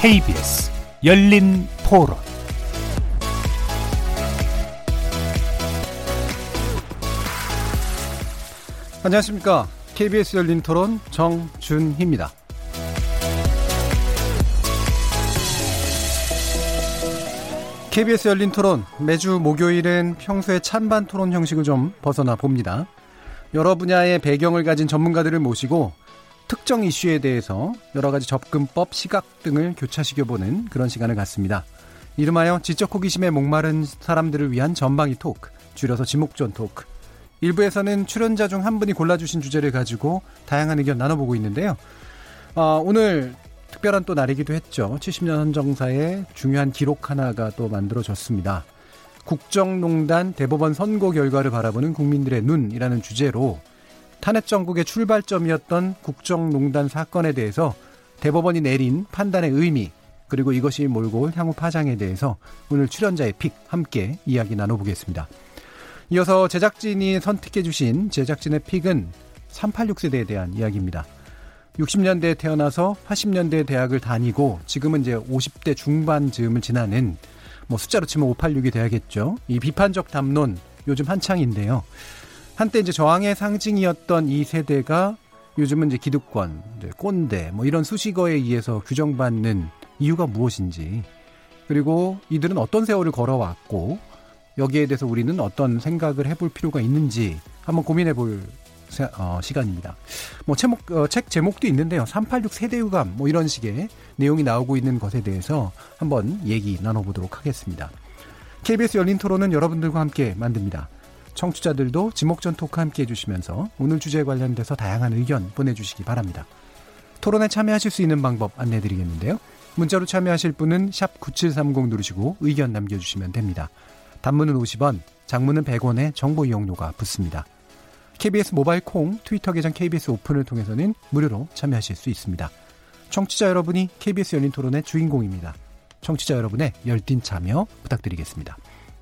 KBS 열린 토론 안녕하십니까. KBS 열린 토론 정준희입니다. KBS 열린 토론 매주 목요일은 평소의 찬반 토론 형식을 좀 벗어나 봅니다. 여러 분야의 배경을 가진 전문가들을 모시고 특정 이슈에 대해서 여러 가지 접근법, 시각 등을 교차시켜보는 그런 시간을 갖습니다. 이름하여 지적 호기심에 목마른 사람들을 위한 전방위 토크, 줄여서 지목전 토크. 일부에서는 출연자 중 한 분이 골라주신 주제를 가지고 다양한 의견 나눠보고 있는데요. 어, 오늘 특별한 또 날이기도 했죠. 70년 헌정사의 중요한 기록 하나가 또 만들어졌습니다. 국정농단 대법원 선고 결과를 바라보는 국민들의 눈이라는 주제로 탄핵 정국의 출발점이었던 국정농단 사건에 대해서 대법원이 내린 판단의 의미 그리고 이것이 몰고 올 향후 파장에 대해서 오늘 출연자의 픽 함께 이야기 나눠보겠습니다. 이어서 제작진이 선택해 주신 제작진의 픽은 386 세대에 대한 이야기입니다. 60년대에 태어나서 80년대 대학을 다니고 지금은 이제 50대 중반 즈음을 지나는 뭐 숫자로 치면 586이 돼야겠죠. 이 비판적 담론 요즘 한창인데요. 한때 이제 저항의 상징이었던 이 세대가 요즘은 이제 기득권, 꼰대 뭐 이런 수식어에 의해서 규정받는 이유가 무엇인지 그리고 이들은 어떤 세월을 걸어왔고 여기에 대해서 우리는 어떤 생각을 해볼 필요가 있는지 한번 고민해 볼 어, 시간입니다. 뭐 제목, 어, 책 제목도 있는데요. 386 세대유감 뭐 이런 식의 내용이 나오고 있는 것에 대해서 한번 얘기 나눠보도록 하겠습니다. KBS 열린 토론은 여러분들과 함께 만듭니다. 청취자들도 지목전 토크 함께 해주시면서 오늘 주제에 관련돼서 다양한 의견 보내주시기 바랍니다. 토론에 참여하실 수 있는 방법 안내드리겠는데요. 문자로 참여하실 분은 9730 누르시고 의견 남겨주시면 됩니다. 단문은 50원, 장문은 100원의 정보 이용료가 붙습니다. KBS 모바일 콩, 트위터 계정 KBS 오픈을 통해서는 무료로 참여하실 수 있습니다. 청취자 여러분이 KBS 열린 토론의 주인공입니다. 청취자 여러분의 열띤 참여 부탁드리겠습니다.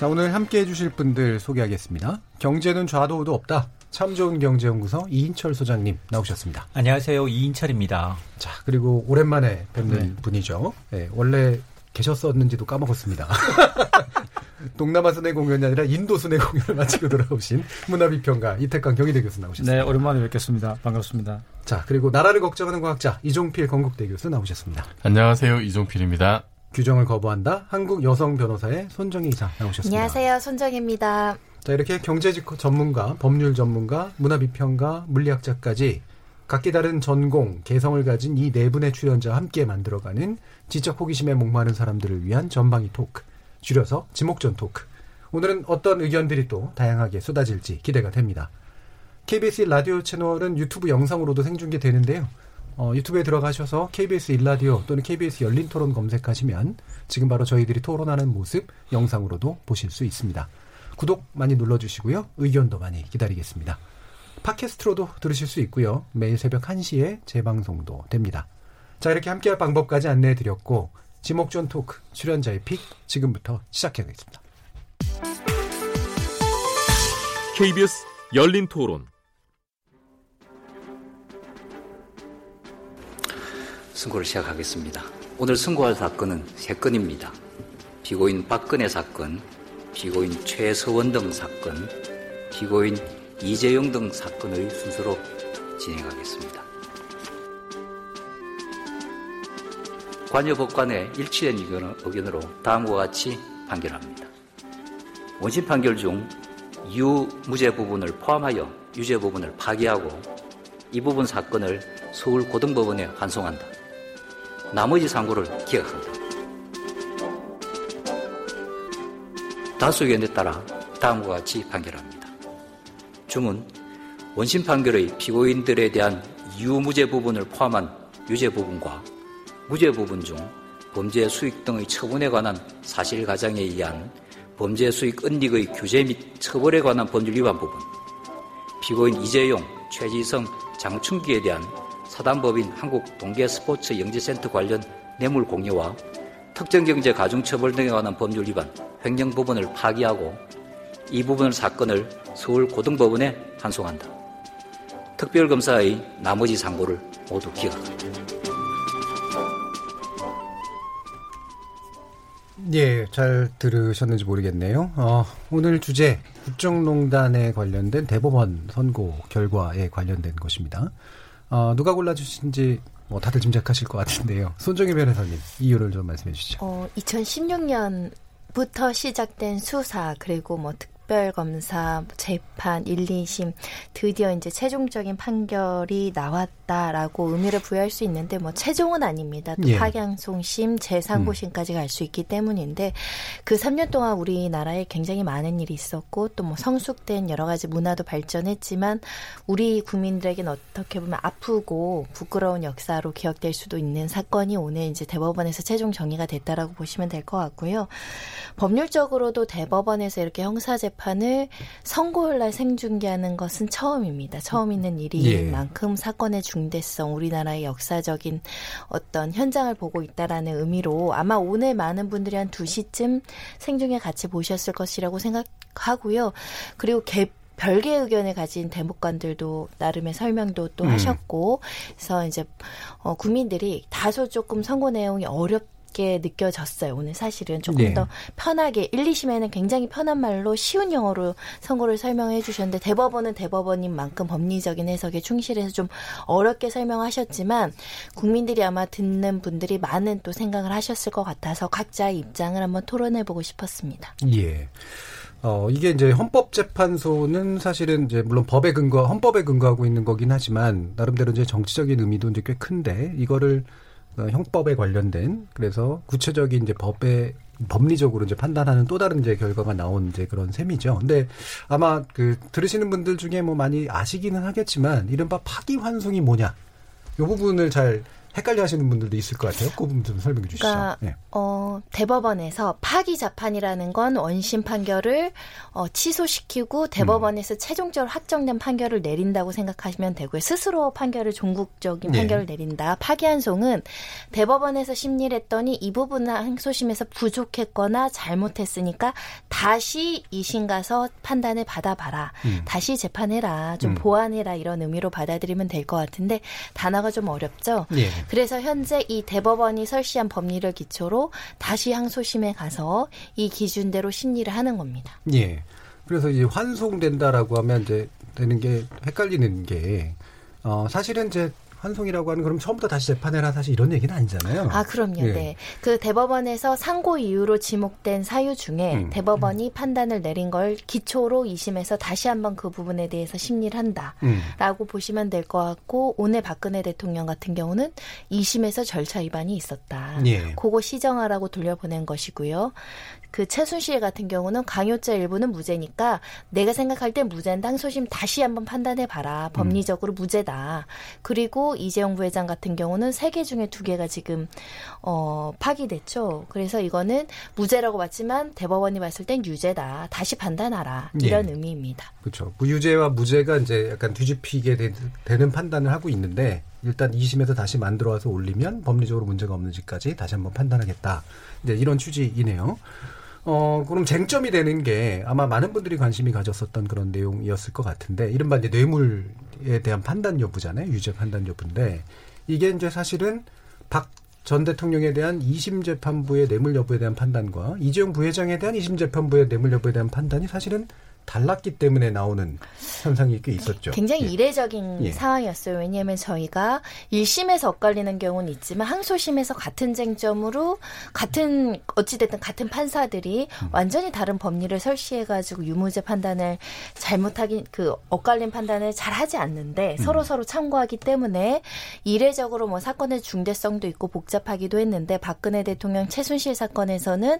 자, 오늘 함께 해주실 분들 소개하겠습니다. 경제는 좌도우도 없다. 참 좋은 경제연구소 이인철 소장님 나오셨습니다. 안녕하세요. 이인철입니다. 자, 그리고 오랜만에 뵙는 네. 분이죠. 네, 원래 계셨었는지도 까먹었습니다. 동남아 순회 공연이 아니라 인도 순회 공연을 마치고 돌아오신 문화비평가 이태강 경희대 교수 나오셨습니다. 네, 오랜만에 뵙겠습니다. 반갑습니다. 자, 그리고 나라를 걱정하는 과학자 이종필 건국대 교수 나오셨습니다. 안녕하세요. 이종필입니다. 규정을 거부한다. 한국 여성 변호사의 손정희 이사 나오셨습니다. 안녕하세요. 손정희입니다. 자, 이렇게 경제 전문가, 법률 전문가, 문화비평가, 물리학자까지 각기 다른 전공, 개성을 가진 이 네 분의 출연자와 함께 만들어가는 지적 호기심에 목마른 사람들을 위한 전방위 토크. 줄여서 지목전 토크. 오늘은 어떤 의견들이 또 다양하게 쏟아질지 기대가 됩니다. KBS 라디오 채널은 유튜브 영상으로도 생중계되는데요. 어, 유튜브에 들어가셔서 KBS 일라디오 또는 KBS 열린 토론 검색하시면 지금 바로 저희들이 토론하는 모습 영상으로도 보실 수 있습니다. 구독 많이 눌러주시고요. 의견도 많이 기다리겠습니다. 팟캐스트로도 들으실 수 있고요. 매일 새벽 1시에 재방송도 됩니다. 자, 이렇게 함께할 방법까지 안내해 드렸고 지목전 토크 출연자의 픽 지금부터 시작해야겠습니다. KBS 열린 토론 선고를 시작하겠습니다. 오늘 선고할 사건은 세 건입니다. 피고인 박근혜 사건, 피고인 최서원 등 사건, 피고인 이재용 등 사건의 순서로 진행하겠습니다. 관여법관의 일치된 의견으로 다음과 같이 판결합니다. 원심 판결 중 유무죄 부분을 포함하여 유죄 부분을 파기하고 이 부분 사건을 서울 고등법원에 환송한다. 나머지 상고를 기각한다. 다수 의 견에 따라 다음과 같이 판결합니다. 주문 원심 판결의 피고인들에 대한 유무죄 부분을 포함한 유죄 부분과 무죄 부분 중 범죄 수익 등의 처분에 관한 사실 가정에 의한 범죄 수익 은닉의 규제 및 처벌에 관한 법률 위반 부분, 피고인 이재용, 최지성, 장충기에 대한 사단법인 한국동계스포츠영재센터 관련 뇌물 공여와 특정경제 가중처벌 등에 관한 법률 위반, 횡령 부분을 파기하고 이 부분을 사건을 서울고등법원에 환송한다. 특별검사의 나머지 상고를 모두 기각한다. 예, 잘 들으셨는지 모르겠네요. 어, 오늘 주제 국정농단에 관련된 대법원 선고 결과에 관련된 것입니다. 어, 누가 골라주신지 뭐 다들 짐작하실 것 같은데요. 손정희 변호사님 이유를 좀 말씀해 주시죠. 어, 2016년 부터 시작된 수사 그리고 뭐 특. 특별검사 재판 1, 2심 드디어 이제 최종적인 판결이 나왔다라고 의미를 부여할 수 있는데 뭐 최종은 아닙니다. 또 예. 파양송심, 재상고심까지 갈 수 있기 때문인데 그 3년 동안 우리나라에 굉장히 많은 일이 있었고 또 뭐 성숙된 여러 가지 문화도 발전했지만 우리 국민들에게는 어떻게 보면 아프고 부끄러운 역사로 기억될 수도 있는 사건이 오늘 이제 대법원에서 최종 정리가 됐다라고 보시면 될 것 같고요. 법률적으로도 대법원에서 이렇게 형사 재판 재판을 선고일날 생중계하는 것은 처음입니다. 처음 있는 일인 예. 만큼 사건의 중대성, 우리나라의 역사적인 어떤 현장을 보고 있다라는 의미로 아마 오늘 많은 분들이 한 2시쯤 생중계 같이 보셨을 것이라고 생각하고요. 그리고 개 별개의 의견을 가진 대법관들도 나름의 설명도 또 음. 하셨고, 그래서 이제 어, 국민들이 다소 조금 선고 내용이 어렵 게 느껴졌어요. 오늘 사실은 조금 네. 더 편하게 1, 2심에는 굉장히 편한 말로 쉬운 영어로 선고를 설명해 주셨는데 대법원은 대법원인 만큼 법리적인 해석에 충실해서 좀 어렵게 설명하셨지만 국민들이 아마 듣는 분들이 많은 또 생각을 하셨을 것 같아서 각자의 입장을 한번 토론해 보고 싶었습니다. 예. 어, 이게 이제 헌법재판소는 사실은 이제 물론 법에 근거, 헌법에 근거하고 있는 거긴 하지만 나름대로 이제 정치적인 의미도 이제 꽤 큰데 이거를 어, 형법에 관련된 그래서 구체적인 이제 법에 법리적으로 이제 판단하는 또 다른 이제 결과가 나온 이제 그런 셈이죠. 근데 아마 그 들으시는 분들 중에 뭐 많이 아시기는 하겠지만 이른바 파기환송이 뭐냐 이 부분을 잘 헷갈려 하시는 분들도 있을 것 같아요. 그 부분 좀 설명해 주시죠. 그러니까, 네. 어, 대법원에서 파기 재판이라는 건 원심 판결을 어, 취소시키고 대법원에서 음. 최종적으로 확정된 판결을 내린다고 생각하시면 되고요. 스스로 판결을 종국적인 네. 판결을 내린다. 파기환송은 대법원에서 심리를 했더니 이 부분은 항소심에서 부족했거나 잘못했으니까 다시 이심 가서 판단을 받아봐라. 음. 다시 재판해라. 좀 음. 보완해라. 이런 의미로 받아들이면 될 것 같은데 단어가 좀 어렵죠. 네. 그래서 현재 이 대법원이 설시한 법리를 기초로 다시 항소심에 가서 이 기준대로 심리를 하는 겁니다. 예. 그래서 이제 환송된다라고 하면 이제 되는 게 헷갈리는 게 어, 사실은 이제 환송이라고 하는 그럼 처음부터 다시 재판해라 사실 이런 얘기는 아니잖아요. 아 그럼요. 예. 네. 그 대법원에서 상고 이유로 지목된 사유 중에 음. 대법원이 음. 판단을 내린 걸 기초로 2심에서 다시 한번 그 부분에 대해서 심리를 한다라고 음. 보시면 될 것 같고 오늘 박근혜 대통령 같은 경우는 2심에서 절차 위반이 있었다. 예. 그거 시정하라고 돌려보낸 것이고요. 그 최순실 같은 경우는 강요죄 일부는 무죄니까 내가 생각할 땐 무죄인데 항소심 다시 한번 판단해 봐라. 법리적으로 음. 무죄다. 그리고 이재용 부회장 같은 경우는 세 개 중에 두 개가 지금 어 파기됐죠. 그래서 이거는 무죄라고 봤지만 대법원이 봤을 땐 유죄다. 다시 판단하라. 이런 예. 의미입니다. 그렇죠. 무유죄와 무죄가 이제 약간 뒤집히게 되는 판단을 하고 있는데 일단 2심에서 다시 만들어 와서 올리면 법리적으로 문제가 없는지까지 다시 한번 판단하겠다. 이제 이런 취지이네요. 어, 그럼 쟁점이 되는 게 아마 많은 분들이 관심이 가졌었던 그런 내용이었을 것 같은데, 이른바 이제 뇌물에 대한 판단 여부잖아요. 유죄 판단 여부인데, 이게 이제 사실은 박 전 대통령에 대한 2심 재판부의 뇌물 여부에 대한 판단과 이재용 부회장에 대한 2심 재판부의 뇌물 여부에 대한 판단이 사실은 달랐기 때문에 나오는 현상이 꽤 있었죠. 굉장히 예. 이례적인 예. 상황이었어요. 왜냐하면 저희가 1심에서 엇갈리는 경우는 있지만 항소심에서 같은 쟁점으로 같은 어찌됐든 같은 판사들이 음. 완전히 다른 법리를 설시해가지고 유무죄 판단을 잘못하긴 그 엇갈린 판단을 잘 하지 않는데 음. 서로 서로 참고하기 때문에 이례적으로 뭐 사건의 중대성도 있고 복잡하기도 했는데 박근혜 대통령 최순실 사건에서는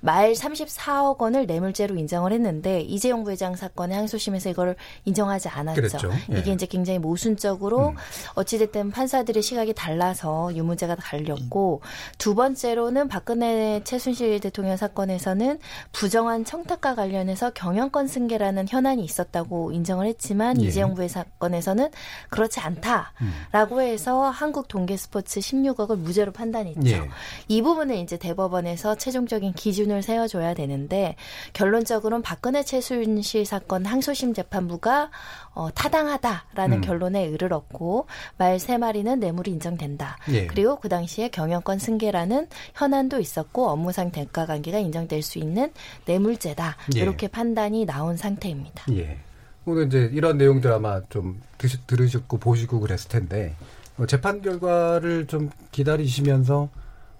말 34억 원을 뇌물죄로 인정을 했는데 이재용 부 회장 사건의 항소심에서 이걸 인정하지 않았죠. 그랬죠. 예. 이게 이제 굉장히 모순적으로 음. 어찌됐든 판사들의 시각이 달라서 유무죄가 갈렸고 두 번째로는 박근혜 최순실 대통령 사건에서는 부정한 청탁과 관련해서 경영권 승계라는 현안이 있었다고 인정을 했지만 예. 이재용 부회 사건에서는 그렇지 않다라고 해서 한국 동계 스포츠 16억을 무죄로 판단했죠. 예. 이 부분은 이제 대법원에서 최종적인 기준을 세워줘야 되는데 결론적으로는 박근혜 최순실 사건 항소심 재판부가 어, 타당하다라는 음. 결론에 이르렀고 말 세 마리는 뇌물이 인정된다. 예. 그리고 그 당시에 경영권 승계라는 현안도 있었고 업무상 대가 관계가 인정될 수 있는 뇌물죄다. 예. 이렇게 판단이 나온 상태입니다. 예. 오늘 이제 이런 내용들 아마 좀 드시, 들으셨고 보시고 그랬을 텐데 어, 재판 결과를 좀 기다리시면서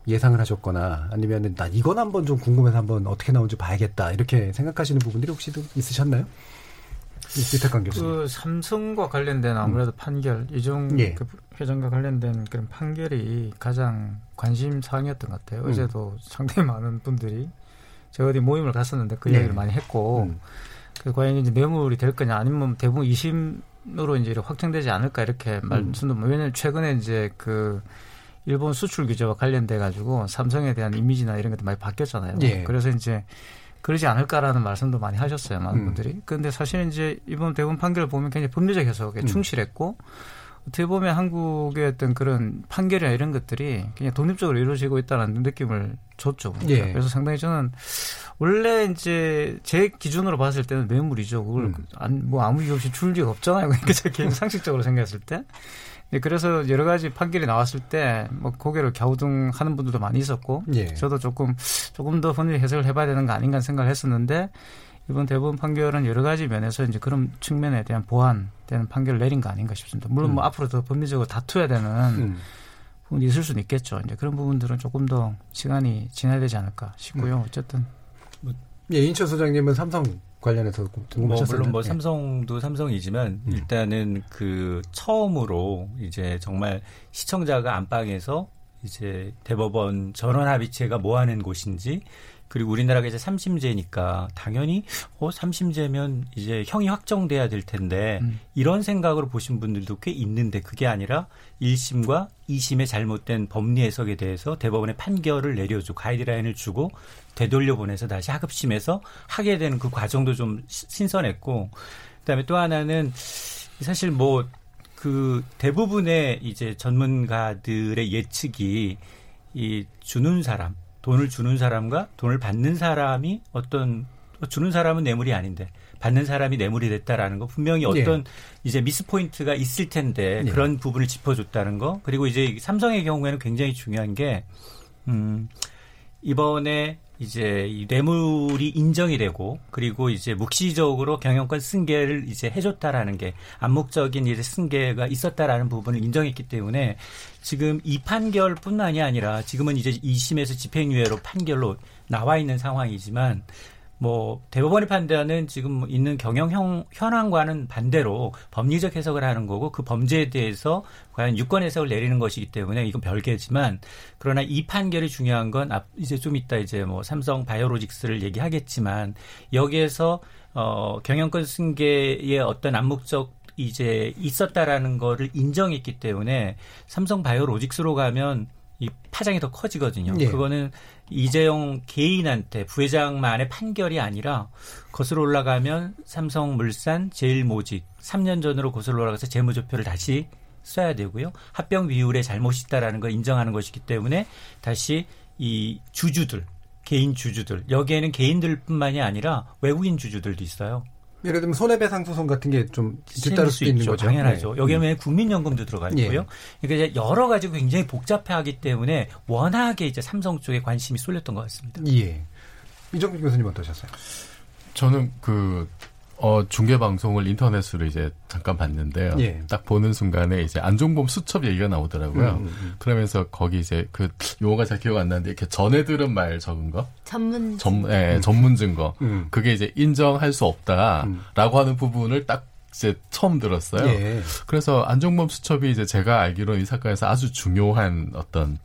예상을 하셨거나 아니면 나 이건 한번 좀 궁금해서 한번 어떻게 나올지 봐야겠다 이렇게 생각하시는 부분들이 혹시 좀 있으셨나요? 이태강 교수님. 그 삼성과 관련된 아무래도 판결 이종 예. 그 회장과 관련된 그런 판결이 가장 관심 사항이었던 것 같아요. 음. 어제도 상당히 많은 분들이 제가 어디 모임을 갔었는데 그 네. 이야기를 많이 했고 음. 그 과연 이제 뇌물이 될 거냐 아니면 대부분 2심으로 이제 확정되지 않을까 이렇게 음. 말씀도 왜냐면 최근에 이제 그 일본 수출 규제와 관련돼 가지고 삼성에 대한 이미지나 이런 것도 많이 바뀌었잖아요. 예. 그래서 이제 그러지 않을까라는 말씀도 많이 하셨어요, 많은 음. 분들이. 그런데 사실은 이제 이번 대법원 판결을 보면 굉장히 법리적 해석에 음. 충실했고 어떻게 보면 한국의 어떤 그런 판결이나 이런 것들이 그냥 독립적으로 이루어지고 있다는 느낌을 줬죠. 예. 그래서 상당히 저는 원래 이제 제 기준으로 봤을 때는 뇌물이죠. 그걸 음. 안, 뭐 아무 이유 없이 줄 리가 없잖아요. 그러니까 제 개인 상식적으로 생각했을 때. 네, 그래서 여러 가지 판결이 나왔을 때 뭐 고개를 갸우뚱하는 분들도 많이 있었고 예. 저도 조금 조금 더 법리 해석을 해봐야 되는 거 아닌가 생각을 했었는데 이번 대법원 판결은 여러 가지 면에서 이제 그런 측면에 대한 보완되는 판결을 내린 거 아닌가 싶습니다. 물론 뭐 음. 앞으로 더 법리적으로 다투어야 되는 음. 부분이 있을 수는 있겠죠. 이제 그런 부분들은 조금 더 시간이 지나야 되지 않을까 음. 싶고요. 어쨌든 예, 인천 소장님은 삼성 관련해서 뭐 궁금하셨어요. 물론 뭐 예. 삼성도 삼성이지만 음. 일단은 그 처음으로 이제 정말 시청자가 안방에서 이제 대법원 전원 합의체가 뭐 하는 곳인지 그리고 우리나라가 이제 삼심제니까 당연히 어 삼심제면 이제 형이 확정돼야 될 텐데 음. 이런 생각으로 보신 분들도 꽤 있는데 그게 아니라 1심과 2심의 잘못된 법리 해석에 대해서 대법원의 판결을 내려주고 가이드라인을 주고 되돌려 보내서 다시 하급심에서 하게 되는 그 과정도 좀 시- 신선했고 그다음에 또 하나는 사실 뭐 그 대부분의 이제 전문가들의 예측이 이 주는 사람 돈을 주는 사람과 돈을 받는 사람이 어떤 주는 사람은 뇌물이 아닌데 받는 사람이 뇌물이 됐다라는 거 분명히 어떤 이제 미스 포인트가 있을 텐데 예. 그런 부분을 짚어줬다는 거 그리고 이제 삼성의 경우에는 굉장히 중요한 게 음, 이번에 이제 이 뇌물이 인정이 되고 그리고 이제 묵시적으로 경영권 승계를 이제 해줬다라는 게 암묵적인 이제 승계가 있었다라는 부분을 인정했기 때문에 지금 이 판결뿐만이 아니라 지금은 이제 2심에서 집행유예로 판결로 나와 있는 상황이지만 뭐 대법원이 판단은 지금 있는 경영형 현황과는 반대로 법리적 해석을 하는 거고 그 범죄에 대해서 과연 유권 해석을 내리는 것이기 때문에 이건 별개지만 그러나 이 판결이 중요한 건 앞 이제 좀 이따 이제 뭐 삼성 바이오로직스를 얘기하겠지만 여기에서 어 경영권 승계의 어떤 암묵적 이제 있었다라는 거를 인정했기 때문에 삼성 바이오로직스로 가면 이 파장이 더 커지거든요. 예. 그거는 이재용 개인한테 부회장만의 판결이 아니라 거슬러 올라가면 삼성물산, 제일모직 3년 전으로 거슬러 올라가서 재무제표를 다시 써야 되고요. 합병 비율에 잘못이 있다라는 걸 인정하는 것이기 때문에 다시 이 주주들, 개인 주주들 여기에는 개인들뿐만이 아니라 외국인 주주들도 있어요. 예를 들면 손해배상 소송 같은 게 좀 뒤따를 수 있는 있죠. 거죠. 당연하죠. 네. 여기에 국민연금도 들어가 예. 있고요. 그러니까 이제 여러 가지고 굉장히 복잡해하기 때문에 워낙에 이제 삼성 쪽에 관심이 쏠렸던 것 같습니다. 예. 이정필 교수님 어떠셨어요? 저는 그, 어, 중계방송을 인터넷으로 이제 잠깐 봤는데요. 예. 딱 보는 순간에 이제 안종범 수첩 얘기가 나오더라고요. 음, 음. 그러면서 거기 이제 그 용어가 잘 기억 안 나는데 이렇게 전에 들은 말 적은 거? 전문 전, 예, 전문 증거. 음. 그게 이제 인정할 수 없다라고 음. 하는 부분을 딱 이제 처음 들었어요. 예. 그래서 안종범 수첩이 이제 제가 알기로 이 사건에서 아주 중요한 어떤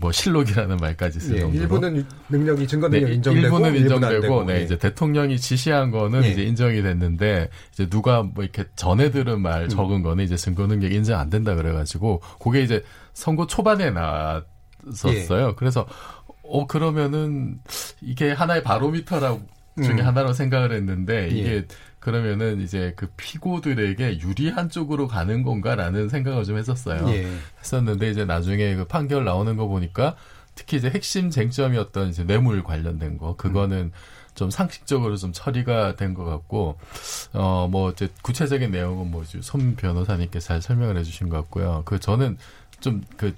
뭐 실록이라는 말까지 쓸 예, 정도로. 일부는 능력이 증거 능력 네, 인정되고 일부는 인정되고, 되고. 네, 예. 이제 대통령이 지시한 거는 예. 이제 인정이 됐는데 이제 누가 뭐 이렇게 전에 들은 음. 말 적은 거는 이제 증거 능력 인정 안 된다 그래 가지고 그게 이제 선거 초반에 나왔었어요. 예. 그래서 어 그러면은 이게 하나의 바로미터라고 중에 음. 하나로 생각을 했는데 이게 예. 그러면은 이제 그 피고들에게 유리한 쪽으로 가는 건가라는 생각을 좀 했었어요. 예. 했었는데 이제 나중에 그 판결 나오는 거 보니까 특히 이제 핵심 쟁점이었던 이제 뇌물 관련된 거 그거는 좀 상식적으로 좀 처리가 된 것 같고 어 뭐 이제 구체적인 내용은 뭐손 변호사님께 잘 설명을 해주신 것 같고요. 그 저는 좀 그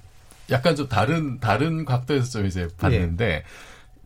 약간 좀 다른 다른 각도에서 좀 이제 봤는데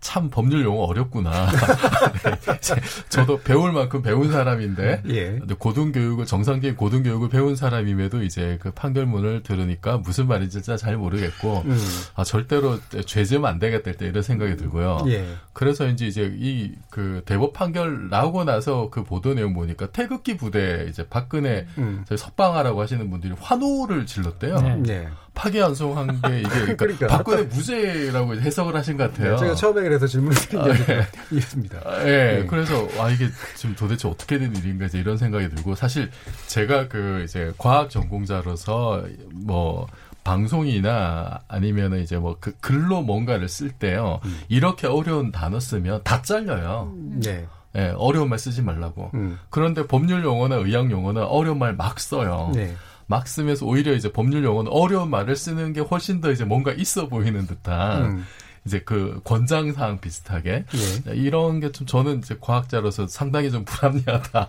참 법률 용어 어렵구나. 네, 저도 배울 만큼 배운 사람인데 예. 고등교육을 정상적인 고등교육을 배운 사람임에도 이제 그 판결문을 들으니까 무슨 말인지 진짜 잘 모르겠고 음. 아 절대로 죄지으면 안 되겠다 일단 이런 생각이 들고요. 예. 그래서 이제 이제 이 그 대법 판결 나오고 나서 그 보도 내용 보니까 태극기 부대 이제 박근혜 음. 석방하라고 하시는 분들이 환호를 질렀대요. 네. 예. 파기환송한 게 이게 그러니까, 그러니까. 박근혜 무죄라고 해석을 하신 것 같아요. 네, 제가 처음에 그래서 질문을 드린 아, 게 예. 이했습니다. 아, 예. 네. 그래서 와 이게 지금 도대체 어떻게 된 일인가 이제 이런 생각이 들고 사실 제가 그 이제 과학 전공자로서 뭐 방송이나 아니면은 이제 뭐 그 글로 뭔가를 쓸 때요 음. 이렇게 어려운 단어 쓰면 다 잘려요. 네. 예, 어려운 말 쓰지 말라고. 음. 그런데 법률 용어나 의학 용어는 어려운 말 막 써요. 네. 막 쓰면서 오히려 이제 법률 용어는 어려운 말을 쓰는 게 훨씬 더 이제 뭔가 있어 보이는 듯한 음. 이제 그 권장 사항 비슷하게 예. 이런 게 좀 저는 이제 과학자로서 상당히 좀 불합리하다.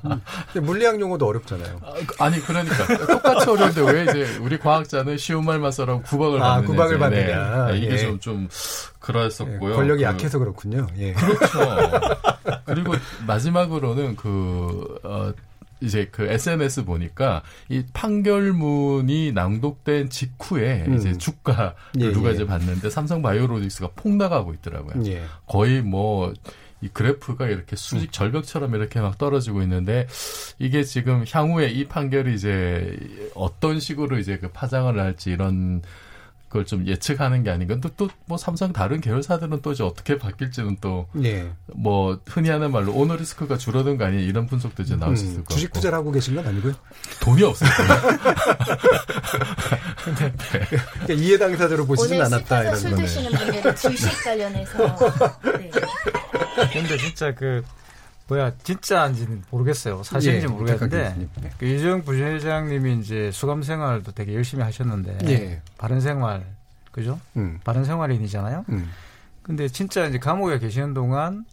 근데 물리학 용어도 어렵잖아요. 아, 그- 아니 그러니까 똑같이 어려운데 왜 이제 우리 과학자는 쉬운 말만 써라고 구박을 아, 받느냐. 구박을. 받느냐. 네, 이게 예. 좀좀 예, 그랬었고요. 권력이 그- 약해서 그렇군요. 예. 그렇죠. 그리고 마지막으로는 그, 어, 이제 그 SNS 보니까 이 판결문이 낭독된 직후에 음. 이제 주가 예, 누가 예. 이제 봤는데 삼성 바이오로직스가 폭락하고 있더라고요. 예. 거의 뭐, 이 그래프가 이렇게 수직 절벽처럼 이렇게 막 떨어지고 있는데 이게 지금 향후에 이 판결이 이제 어떤 식으로 이제 그 파장을 할지 이런 걸 좀 예측하는 게 아닌가. 또, 또, 뭐, 삼성 다른 계열사들은 또 이제 어떻게 바뀔지는 또, 예. 뭐, 흔히 하는 말로 오너 리스크가 줄어든 거 아니냐 이런 분석도 이제 나올 수 있을 음, 것 같고. 주식 투자를 하고 계신 건 아니고요. 돈이 없어요. 그러니까 이해 당사자로 보시진 오늘 않았다 이런 술 거네. 드시는 분들은 주식 관련해서 네. 근데 진짜 그 뭐야 진짜인지는 모르겠어요. 사실인지 예, 모르겠는데. 네. 그 이재용 부회장님이 이제 수감 생활도 되게 열심히 하셨는데 예. 바른 생활 그죠? 음. 바른 생활인이잖아요. 음. 근데 진짜 이제 감옥에 계시는 동안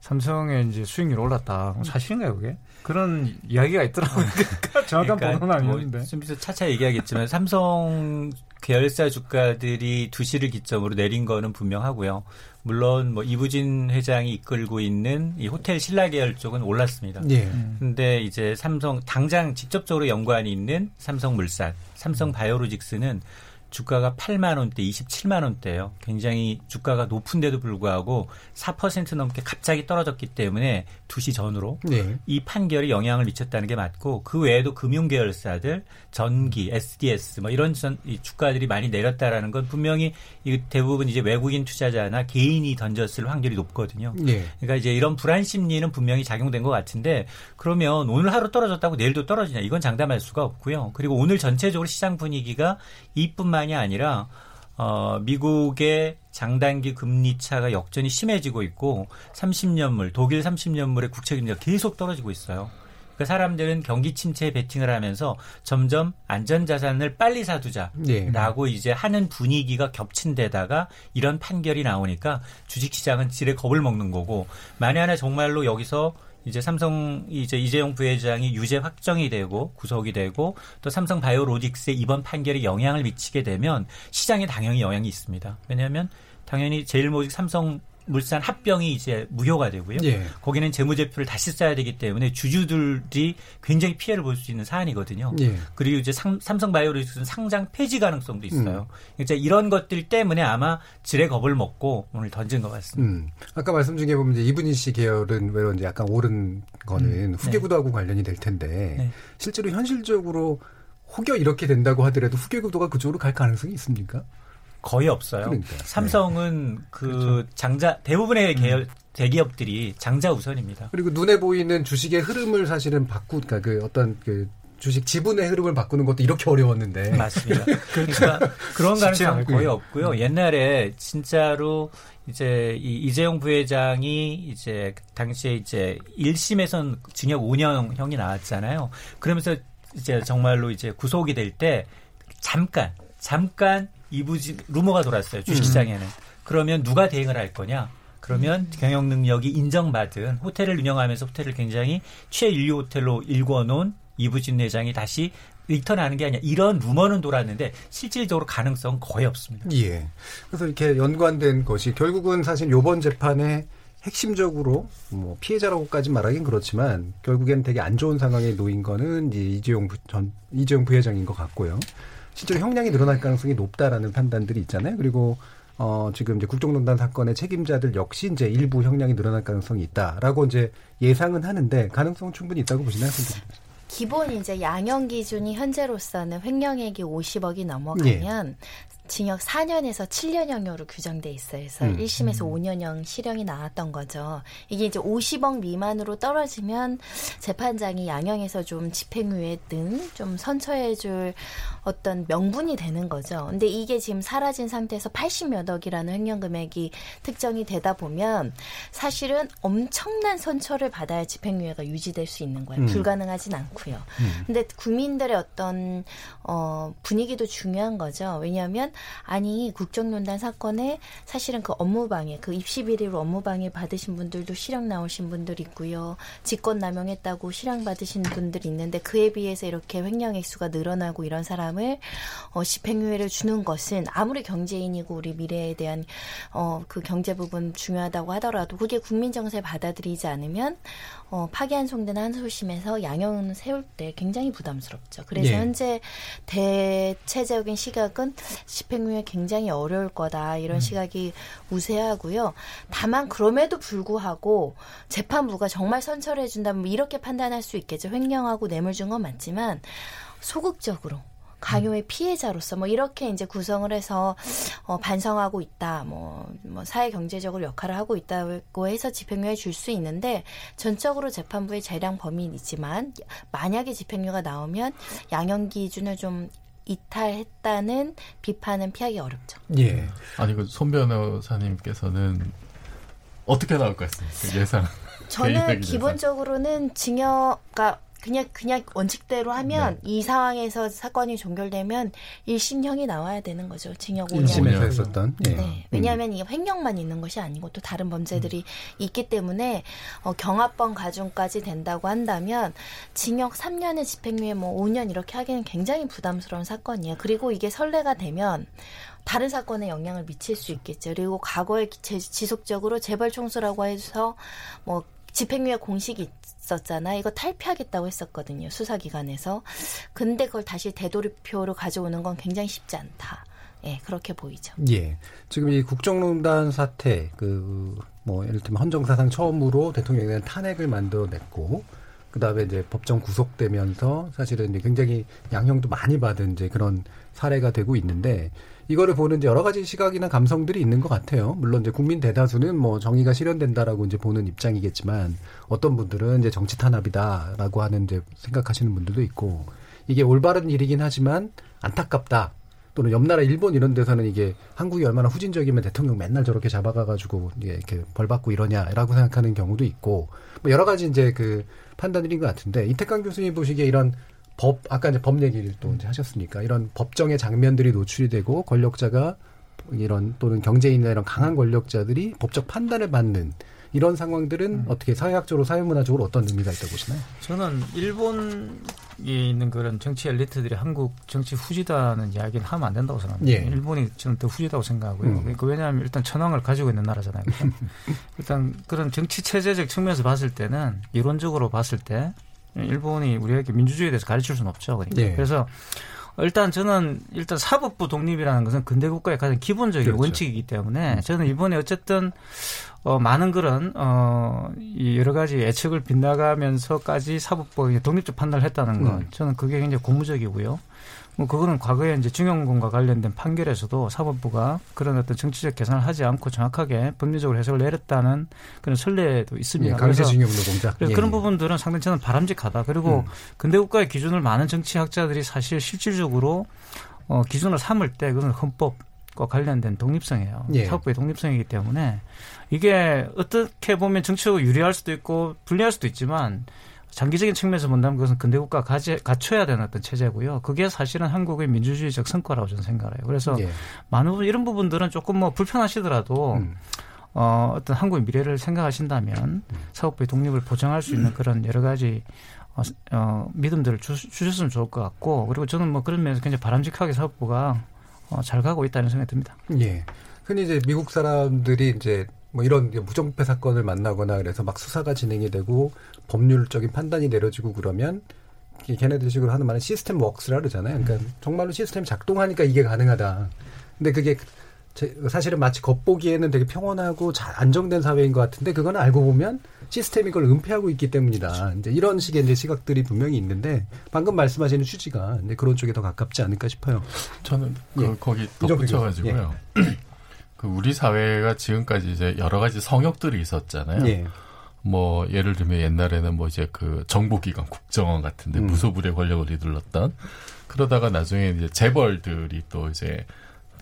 삼성의 이제 수익률 올랐다. 음. 사실인가요, 그게? 그런 이야기가 있더라고요. 그러니까 정확한 보도는 아니었는데. 뭐좀 이따 차차 얘기하겠지만 삼성 계열사 주가들이 2시를 기점으로 내린 거는 분명하고요. 물론 뭐 이부진 회장이 이끌고 있는 이 호텔 신라 계열 쪽은 올랐습니다. 예. 근데 이제 삼성 당장 직접적으로 연관이 있는 삼성물산, 삼성바이오로직스는 주가가 8만 원대, 27만 원대예요. 굉장히 주가가 높은데도 불구하고 4% 넘게 갑자기 떨어졌기 때문에 2시 전으로 예. 이 판결이 영향을 미쳤다는 게 맞고 그 외에도 금융 계열사들 전기, SDS 뭐 이런 전, 이 주가들이 많이 내렸다라는 건 분명히 이 대부분 이제 외국인 투자자나 개인이 던졌을 확률이 높거든요. 예. 그러니까 이제 이런 불안 심리는 분명히 작용된 것 같은데 그러면 오늘 하루 떨어졌다고 내일도 떨어지냐 이건 장담할 수가 없고요. 그리고 오늘 전체적으로 시장 분위기가 이뿐만 이 아니라 어, 미국의 장단기 금리 차가 역전이 심해지고 있고 30년물 독일 30년물의 국채 금리가 계속 떨어지고 있어요. 그 사람들은 경기 침체에 베팅을 하면서 점점 안전 자산을 빨리 사두자라고 예. 이제 하는 분위기가 겹친 데다가 이런 판결이 나오니까 주식 시장은 지레 겁을 먹는 거고 만에 하나 정말로 여기서 이제 삼성 이제 이재용 부회장이 유죄 확정이 되고 구속이 되고 또 삼성 바이오로직스의 이번 판결이 영향을 미치게 되면 시장에 당연히 영향이 있습니다. 왜냐하면 당연히 제일모직 삼성 물산 합병이 이제 무효가 되고요. 예. 거기는 재무제표를 다시 써야 되기 때문에 주주들이 굉장히 피해를 볼 수 있는 사안이거든요. 예. 그리고 이제 삼, 삼성바이오로직스는 상장 폐지 가능성도 있어요. 그러니까 이런 것들 때문에 아마 지레 겁을 먹고 오늘 던진 것 같습니다. 음. 아까 말씀 중에 보면 이제 이분희 씨 계열은 외로 이제 약간 오른 거는 후계구도하고 관련이 될 텐데 네. 실제로 현실적으로 혹여 이렇게 된다고 하더라도 후계구도가 그쪽으로 갈 가능성이 있습니까? 거의 없어요. 그러니까요. 삼성은 그 그렇죠. 장자 대부분의 음. 계열 대기업들이 장자 우선입니다. 그리고 눈에 보이는 주식의 흐름을 사실은 바꾸, 그러니까 그 어떤 그 주식 지분의 흐름을 바꾸는 것도 이렇게 어려웠는데. 맞습니다. 그러니까 그런 쉽지 가능성은 거의. 없고요. 옛날에 진짜로 이제 이 이재용 부회장이 이제 당시에 이제 1심에선 징역 5년형이 나왔잖아요. 그러면서 이제 정말로 이제 구속이 될 때 잠깐 잠깐 이부지 루머가 돌았어요. 주식시장에는. 그러면 누가 대행을 할 거냐? 그러면 경영 능력이 인정받은 호텔을 운영하면서 호텔을 굉장히 최인류 호텔로 일궈놓은 이부진 회장이 다시 리턴하는 게 아니라 이런 루머는 돌았는데 실질적으로 가능성 거의 없습니다. 예. 그래서 이렇게 연관된 것이 결국은 사실 요번 재판에 핵심적으로 뭐 피해자라고까지 말하긴 그렇지만 결국엔 되게 안 좋은 상황에 놓인 거는 이제 이재용 부, 전 이재용 부회장인 것 같고요. 실제로 형량이 늘어날 가능성이 높다라는 판단들이 있잖아요. 그리고 어 지금 이제 국정농단 사건의 책임자들 역시 이제 일부 형량이 늘어날 가능성이 있다라고 이제 예상은 하는데 가능성은 충분히 있다고 보시나요, 선생님? 기본 이제 양형 기준이 현재로서는 횡령액이 50억이 넘어가면 징역 4년에서 7년형으로 규정돼 있어요. 그래서 음. 1심에서 5년형 실형이 나왔던 거죠. 이게 이제 50억 미만으로 떨어지면 재판장이 양형에서 좀 집행유예 등 좀 선처해줄 어떤 명분이 되는 거죠. 근데 이게 지금 사라진 상태에서 80몇 억이라는 횡령 금액이 특정이 되다 보면 사실은 엄청난 선처를 받아야 집행유예가 유지될 수 있는 거예요. 음. 불가능하진 않고요. 근데 국민들의 어떤 어 분위기도 중요한 거죠. 왜냐하면 아니 국정농단 사건에 사실은 그 업무방해, 그 입시 비리로 업무방해 받으신 분들도 실형 나오신 분들 있고요. 직권 남용했다고 실형 받으신 분들 있는데 그에 비해서 이렇게 횡령 액수가 늘어나고 이런 사람을 어 집행유예를 주는 것은 아무리 경제인이고 우리 미래에 대한 어 그 경제 부분 중요하다고 하더라도 그게 국민 정서에 받아들이지 않으면 어, 파기환송된 한소심에서 양형을 세울 때 굉장히 부담스럽죠. 그래서 예. 현재 대체적인 시각은 집행유예 굉장히 어려울 거다 이런 시각이 우세하고요. 다만 그럼에도 불구하고 재판부가 정말 선처를 해준다면 뭐 이렇게 판단할 수 있겠죠. 횡령하고 뇌물 준 건 맞지만 소극적으로 강요의 피해자로서 뭐 이렇게 이제 구성을 해서 어 반성하고 있다. 뭐, 뭐 사회 경제적으로 역할을 하고 있다고 해서 집행유예 줄 수 있는데 전적으로 재판부의 재량 범위이지만 만약에 집행유예가 나오면 양형 기준을 좀 이탈했다는 비판은 피하기 어렵죠. 예. 아니 그손 변호사님께서는 어떻게 나올 것 같습니까? 예상. 저는 개인적인 기본적으로는 징역, 그러니까 그냥 그냥 원칙대로 하면 이 상황에서 사건이 종결되면 1심형이 나와야 되는 거죠. 징역 5년. 1심에서 년. 했었던. 예. 네. 왜냐하면 이게 횡령만 있는 것이 아니고 또 다른 범죄들이 있기 때문에 어, 경합범 가중까지 된다고 한다면 징역 3년의 집행유예 뭐 5년 이렇게 하기는 굉장히 부담스러운 사건이에요. 그리고 이게 선례가 되면 다른 사건에 영향을 미칠 수 있겠죠. 그리고 과거에 제- 지속적으로 재벌 총수라고 해서 뭐 집행유예 공식이 있었잖아요. 이거 탈피하겠다고 했었거든요. 수사기관에서. 근데 그걸 다시 되돌이표로 가져오는 건 굉장히 쉽지 않다. 예, 그렇게 보이죠. 예. 지금 이 국정농단 사태, 그, 뭐, 예를 들면 헌정사상 처음으로 대통령에 대한 탄핵을 만들어냈고, 그 다음에 이제 법정 구속되면서 사실은 이제 굉장히 양형도 많이 받은 이제 그런 사례가 되고 있는데, 이거를 보는 여러 가지 시각이나 감성들이 있는 것 같아요. 물론 이제 국민 대다수는 뭐 정의가 실현된다라고 이제 보는 입장이겠지만, 어떤 분들은 이제 정치 탄압이다라고 하는 이제 생각하시는 분들도 있고, 이게 올바른 일이긴 하지만 안타깝다. 또는 옆나라 일본 이런 데서는 이게 한국이 얼마나 후진적이면 대통령 맨날 저렇게 잡아가가지고 이렇게 벌 받고 이러냐라고 생각하는 경우도 있고 뭐 여러 가지 이제 그 판단들인 것 같은데 이태강 교수님 보시기에 이런 법 아까 이제 법 얘기를 또 이제 하셨으니까 이런 법정의 장면들이 노출이 되고 권력자가 이런 또는 경제인이나 이런 강한 권력자들이 법적 판단을 받는 이런 상황들은 어떻게 사회학적으로 사회문화적으로 어떤 의미가 있다고 보시나요? 저는 일본에 있는 그런 정치 엘리트들이 한국 정치 후지다는 이야기는 하면 안 된다고 생각합니다. 예. 일본이 저는 더 후지다고 생각하고요. 음. 그러니까 왜냐하면 일단 천황을 가지고 있는 나라잖아요. 일단 그런 정치 체제적 측면에서 봤을 때는 이론적으로 봤을 때 일본이 우리에게 민주주의에 대해서 가르칠 수는 없죠. 그러니까. 예. 그래서 일단 저는 일단 사법부 독립이라는 것은 근대 국가의 가장 기본적인 그렇죠. 원칙이기 때문에 저는 이번에 어쨌든 어, 많은 그런 어, 이 여러 가지 예측을 빗나가면서까지 사법부가 독립적 판단을 했다는 건 음. 저는 그게 굉장히 고무적이고요. 뭐 그거는 과거에 이제 중형군과 관련된 판결에서도 사법부가 그런 어떤 정치적 계산을 하지 않고 정확하게 법리적으로 해석을 내렸다는 그런 선례도 있습니다. 예, 강제징용 노동자. 그래서 예, 그런 예. 부분들은 상당히 저는 바람직하다. 그리고 음. 근대 국가의 기준을 많은 정치학자들이 사실 실질적으로 어, 기준을 삼을 때 그건 헌법 과 관련된 독립성이에요. 예. 사법부의 독립성이기 때문에 이게 어떻게 보면 정치적으로 유리할 수도 있고 불리할 수도 있지만 장기적인 측면에서 본다면 그것은 근대 국가 가지, 갖춰야 되는 어떤 체제고요. 그게 사실은 한국의 민주주의적 성과라고 저는 생각해요. 그래서 예. 많은 부분 이런 부분들은 조금 뭐 불편하시더라도 음. 어, 어떤 한국의 미래를 생각하신다면 사법부의 독립을 보장할 수 있는 그런 여러 가지 어, 어, 믿음들을 주, 주셨으면 좋을 것 같고 그리고 저는 뭐 그런 면에서 굉장히 바람직하게 사법부가 어, 잘 가고 있다는 생각이 듭니다. 예. 흔히 이제 미국 사람들이 이제 뭐 이런 무정부패 사건을 만나거나 그래서 막 수사가 진행이 되고 법률적인 판단이 내려지고 그러면 이 걔네들 식으로 하는 말은 시스템 웍스라 그러잖아요. 그러니까 정말로 시스템이 작동하니까 이게 가능하다. 근데 그게 제- 사실은 마치 겉보기에는 되게 평온하고 잘 안정된 사회인 것 같은데 그건 알고 보면 시스템이 그걸 은폐하고 있기 때문이다. 이제 이런 식의 이제 시각들이 분명히 있는데 방금 말씀하시는 취지가 이제 그런 쪽에 더 가깝지 않을까 싶어요. 저는 그 예. 거기 덧붙여가지고요. 그 우리 사회가 지금까지 이제 여러 가지 성역들이 있었잖아요. 예. 뭐 예를 들면 옛날에는 뭐 이제 그 정보기관 국정원 같은데 음. 무소불의 권력을 휘둘렀던 그러다가 나중에 이제 재벌들이 또 이제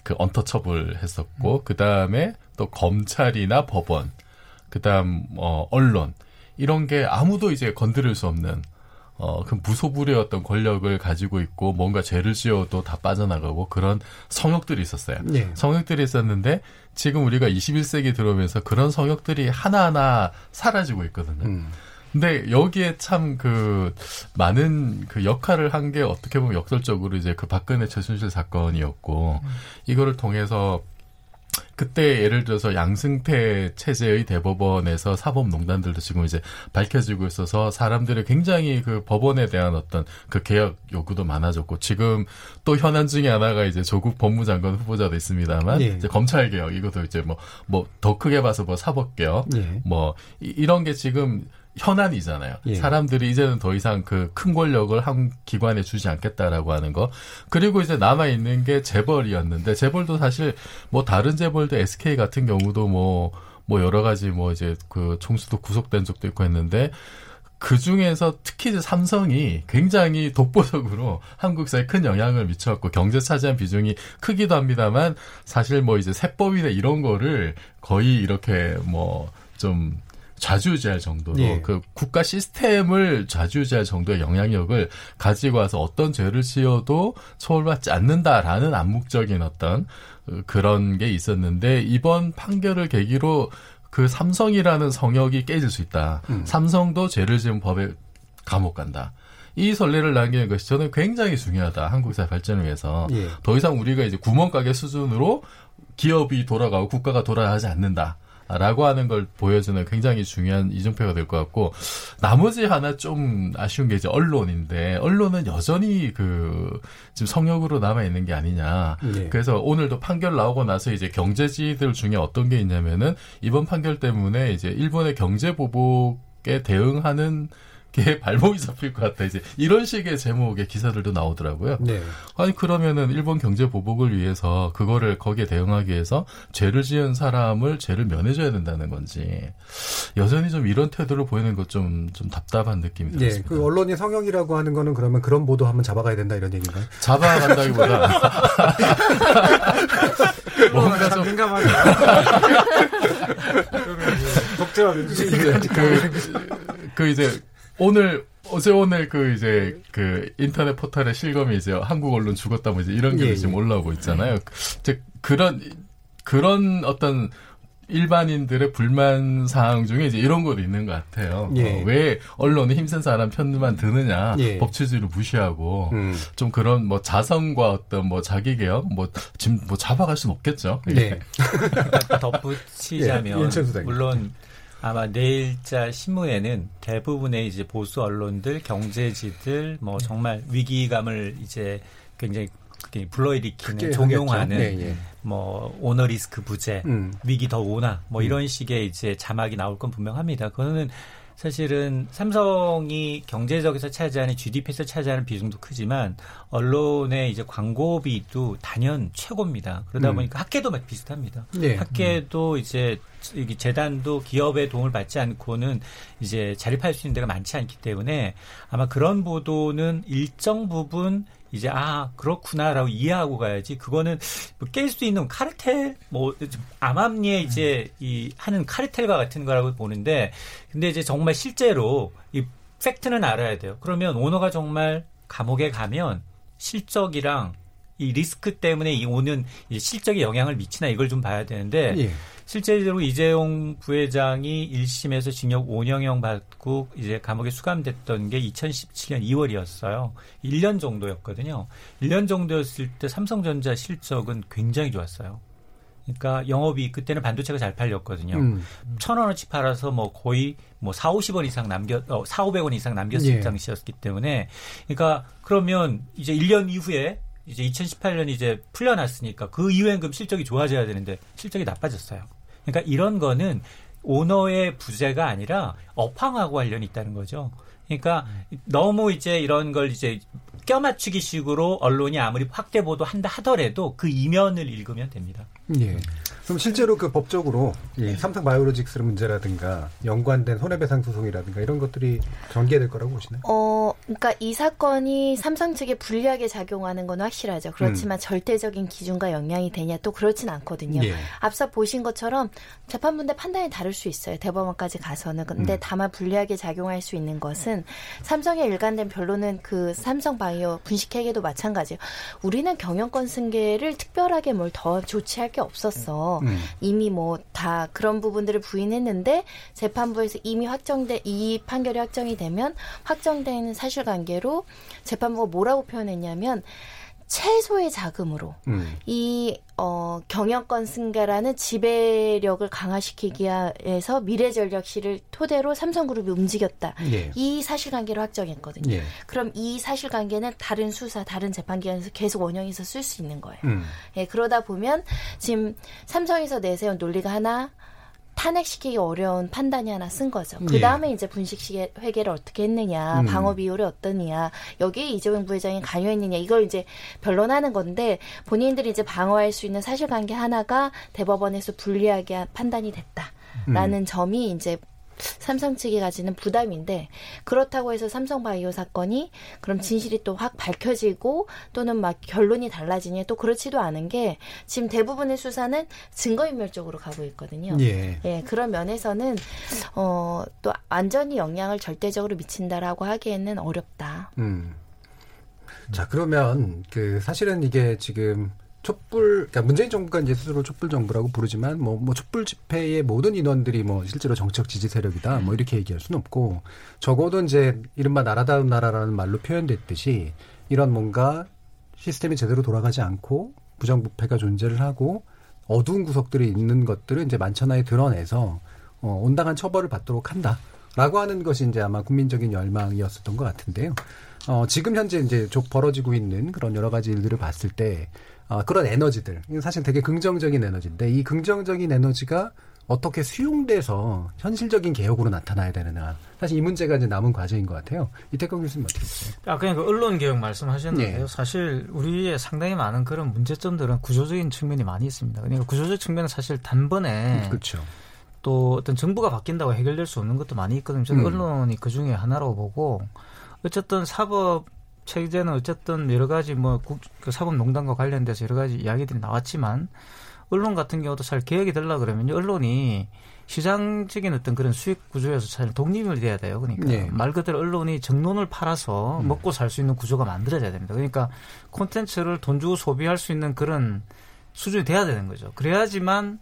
그 언터처블 했었고 그 다음에 또 검찰이나 법원 그다음 어 언론 이런 게 아무도 이제 건드릴 수 없는 어, 그 무소불의 어떤 권력을 가지고 있고 뭔가 죄를 지어도 다 빠져나가고 그런 성역들이 있었어요. 예. 성역들이 있었는데 지금 우리가 21세기 들어오면서 그런 성역들이 하나하나 사라지고 있거든요. 음. 근데 여기에 참 그 많은 그 역할을 한 게 어떻게 보면 역설적으로 이제 그 박근혜 최순실 사건이었고 이거를 통해서 그때 예를 들어서 양승태 체제의 대법원에서 사법농단들도 지금 이제 밝혀지고 있어서 사람들이 굉장히 그 법원에 대한 어떤 그 개혁 요구도 많아졌고 지금 또 현안 중에 하나가 이제 조국 법무장관 후보자도 있습니다만 예. 이제 검찰 개혁 이것도 이제 뭐 뭐 더 크게 봐서 뭐 사법 개혁 예. 뭐 이- 이런 게 지금 현안이잖아요. 예. 사람들이 이제는 더 이상 그 큰 권력을 한 기관에 주지 않겠다라고 하는 거. 그리고 이제 남아 있는 게 재벌이었는데 재벌도 사실 뭐 다른 재벌도 SK 같은 경우도 뭐뭐 여러 가지 뭐 이제 그 총수도 구속된 적도 있고 했는데 그 중에서 특히 이제 삼성이 굉장히 독보적으로 한국 사회에 큰 영향을 미쳤고 경제 차지한 비중이 크기도 합니다만 사실 뭐 이제 세법이나 이런 거를 거의 이렇게 뭐좀 좌지우지할 정도로 예. 그 국가 시스템을 좌지우지할 정도의 영향력을 가지고 와서 어떤 죄를 지어도 처벌받지 않는다라는 암묵적인 어떤 어, 그런 게 있었는데 이번 판결을 계기로 그 삼성이라는 성역이 깨질 수 있다. 음. 삼성도 죄를 지은 법에 감옥 간다. 이 선례를 남기는 것이 저는 굉장히 중요하다. 한국 사회 발전을 위해서. 예. 더 이상 우리가 이제 구멍가게 수준으로 기업이 돌아가고 국가가 돌아가지 않는다. 라고 하는 걸 보여주는 굉장히 중요한 이정표가 될 것 같고 나머지 하나 좀 아쉬운 게 이제 언론인데 언론은 여전히 그 지금 성역으로 남아 있는 게 아니냐. 예. 그래서 오늘도 판결 나오고 나서 이제 경제지들 중에 어떤 게 있냐면은 이번 판결 때문에 이제 일본의 경제 보복 에 대응하는 게 발목이 잡힐 것 같다. 이제 이런 식의 제목의 기사들도 나오더라고요. 네. 아니 그러면은 일본 경제 보복을 위해서 그거를 거기에 대응하기 위해서 죄를 지은 사람을 죄를 면해줘야 된다는 건지 여전히 좀 이런 태도를 보이는 것 좀좀 답답한 느낌이 예. 들었습니다. 그 언론이 성형이라고 하는 거는 그러면 그런 보도 한번 잡아가야 된다 이런 얘기인가요? 잡아간다기보다 뭔가 좀 민감하게. 독재와 민주주의. 그, 그 이제 오늘 어제 오늘 그 이제 그 인터넷 포털에 실검이 이제 한국 언론 죽었다 뭐 이제 이런 게 예, 지금 예. 올라오고 있잖아요. 이제 그런 그런 어떤 일반인들의 불만 사항 중에 이제 이런 것도 있는 것 같아요. 예. 어, 왜 언론은 힘센 사람 편만 드느냐, 예. 법치주의를 무시하고 음. 좀 그런 뭐 자성과 어떤 뭐 자기 개혁 뭐 지금 뭐 잡아갈 수는 없겠죠. 네. 덧붙이자면 예. 물론 아마 내일자 신문에는 대부분의 이제 보수 언론들, 경제지들 뭐 정말 위기감을 이제 굉장히 불러일으키는 종용하는 하겠죠. 예, 예. 뭐 오너 리스크 부재, 음. 위기 더 오나 뭐 이런 식의 이제 자막이 나올 건 분명합니다. 그거는 사실은 삼성이 경제적에서 차지하는 GDP에서 차지하는 비중도 크지만 언론의 이제 광고비도 단연 최고입니다. 그러다 음. 보니까 학계도 막 비슷합니다. 예. 학계도 이제 이 재단도 기업의 도움을 받지 않고는 이제 자립할 수 있는 데가 많지 않기 때문에 아마 그런 보도는 일정 부분 이제 아 그렇구나라고 이해하고 가야지. 그거는 뭐 깰 수 있는 카르텔? 뭐 암암리에 이제 이 하는 카르텔과 같은 거라고 보는데 근데 이제 정말 실제로 이 팩트는 알아야 돼요. 그러면 오너가 정말 감옥에 가면 실적이랑 이 리스크 때문에 이 오는 이 실적에 영향을 미치나 이걸 좀 봐야 되는데 예. 실제로 이재용 부회장이 1심에서 징역 5년형 받고 이제 감옥에 수감됐던 게 2017년 2월이었어요. 1년 정도였거든요. 1년 정도였을 때 삼성전자 실적은 굉장히 좋았어요. 그러니까 영업이 그때는 반도체가 잘 팔렸거든요. 음. 천 원어치 팔아서 뭐 거의 뭐 4, 50원 이상 남겨 어, 4, 500원 이상 남겼을 예. 당시였기 때문에 그러니까 그러면 이제 1년 이후에 이제 2018년 이제 풀려났으니까 그 이후엔 그럼 실적이 좋아져야 되는데 실적이 나빠졌어요. 그러니까 이런 거는 오너의 부재가 아니라 업황하고 관련이 있다는 거죠. 그러니까 너무 이제 이런 걸 이제 껴맞추기 식으로 언론이 아무리 확대 보도한다 하더라도 그 이면을 읽으면 됩니다. 예. 그럼 실제로 그 법적으로 이 삼성 바이오로직스 문제라든가 연관된 손해배상 소송이라든가 이런 것들이 전개될 거라고 보시나요? 어, 그러니까 이 사건이 삼성 측에 불리하게 작용하는 건 확실하죠. 그렇지만 절대적인 기준과 영향이 되냐 또 그렇진 않거든요. 예. 앞서 보신 것처럼 재판부인데 판단이 다를 수 있어요. 대법원까지 가서는. 근데 음. 다만 불리하게 작용할 수 있는 것은 삼성의 일관된 변론은 그 삼성 바이오 분식회계도 마찬가지예요. 우리는 경영권 승계를 특별하게 뭘 더 조치할 게 없었어. 음. 이미 뭐 다 그런 부분들을 부인했는데 재판부에서 이미 확정돼 이 판결이 확정이 되면 확정되는 사실관계로 재판부가 뭐라고 표현했냐면 최소의 자금으로 음. 이 어, 경영권 승계라는 지배력을 강화시키기 위해서 미래전략실을 토대로 삼성그룹이 움직였다. 예. 이 사실관계를 확정했거든요. 예. 그럼 이 사실관계는 다른 수사, 다른 재판기관에서 계속 원형해서 쓸 수 있는 거예요. 음. 예, 그러다 보면 지금 삼성에서 내세운 논리가 하나 탄핵시키기 어려운 판단이 하나 쓴 거죠. 그 예. 다음에 이제 분식 회계를 어떻게 했느냐, 음. 방어 비율이 어떠냐, 여기에 이재용 부회장이 관여했느냐, 이걸 이제 변론하는 건데 본인들이 이제 방어할 수 있는 사실관계 하나가 대법원에서 불리하게 판단이 됐다라는 음. 점이 이제 삼성 측이 가지는 부담인데 그렇다고 해서 삼성바이오 사건이 그럼 진실이 또 확 밝혀지고 또는 막 결론이 달라지냐 또 그렇지도 않은 게 지금 대부분의 수사는 증거인멸적으로 가고 있거든요. 예. 예, 그런 면에서는 어, 또 완전히 영향을 절대적으로 미친다라고 하기에는 어렵다. 음. 자, 그러면 그 사실은 이게 지금 촛불, 그러니까 문재인 정부가 이제 스스로 촛불 정부라고 부르지만 뭐, 뭐 촛불 집회의 모든 인원들이 뭐 실제로 정책 지지 세력이다 뭐 이렇게 얘기할 수는 없고 적어도 이제 이른바 나라다운 나라라는 말로 표현됐듯이 이런 뭔가 시스템이 제대로 돌아가지 않고 부정부패가 존재를 하고 어두운 구석들이 있는 것들을 이제 만천하에 드러내서 어, 온당한 처벌을 받도록 한다 라고 하는 것이 이제 아마 국민적인 열망이었었던 것 같은데요. 어, 지금 현재 이제 쭉 벌어지고 있는 그런 여러 가지 일들을 봤을 때 어, 그런 에너지들 사실 되게 긍정적인 에너지인데 이 긍정적인 에너지가 어떻게 수용돼서 현실적인 개혁으로 나타나야 되느냐 사실 이 문제가 이제 남은 과제인 것 같아요. 이태권 교수님 어떻게 보세요? 아까 그 언론 개혁 말씀하셨는데요. 예. 사실 우리의 상당히 많은 그런 문제점들은 구조적인 측면이 많이 있습니다. 그러니까 구조적 측면은 사실 단번에 그렇죠. 또 어떤 정부가 바뀐다고 해결될 수 없는 것도 많이 있거든요. 저는 음. 언론이 그 중에 하나라고 보고 어쨌든 사법 체제는 어쨌든 여러 가지 뭐 국, 그 사법농단과 관련돼서 여러 가지 이야기들이 나왔지만 언론 같은 경우도 잘 개혁이 되려 그러면 언론이 시장적인 어떤 그런 수익 구조에서 잘 독립을 돼야 돼요. 그러니까 네. 말 그대로 언론이 정론을 팔아서 음. 먹고 살 수 있는 구조가 만들어져야 됩니다. 그러니까 콘텐츠를 돈 주고 소비할 수 있는 그런 수준이 돼야 되는 거죠. 그래야지만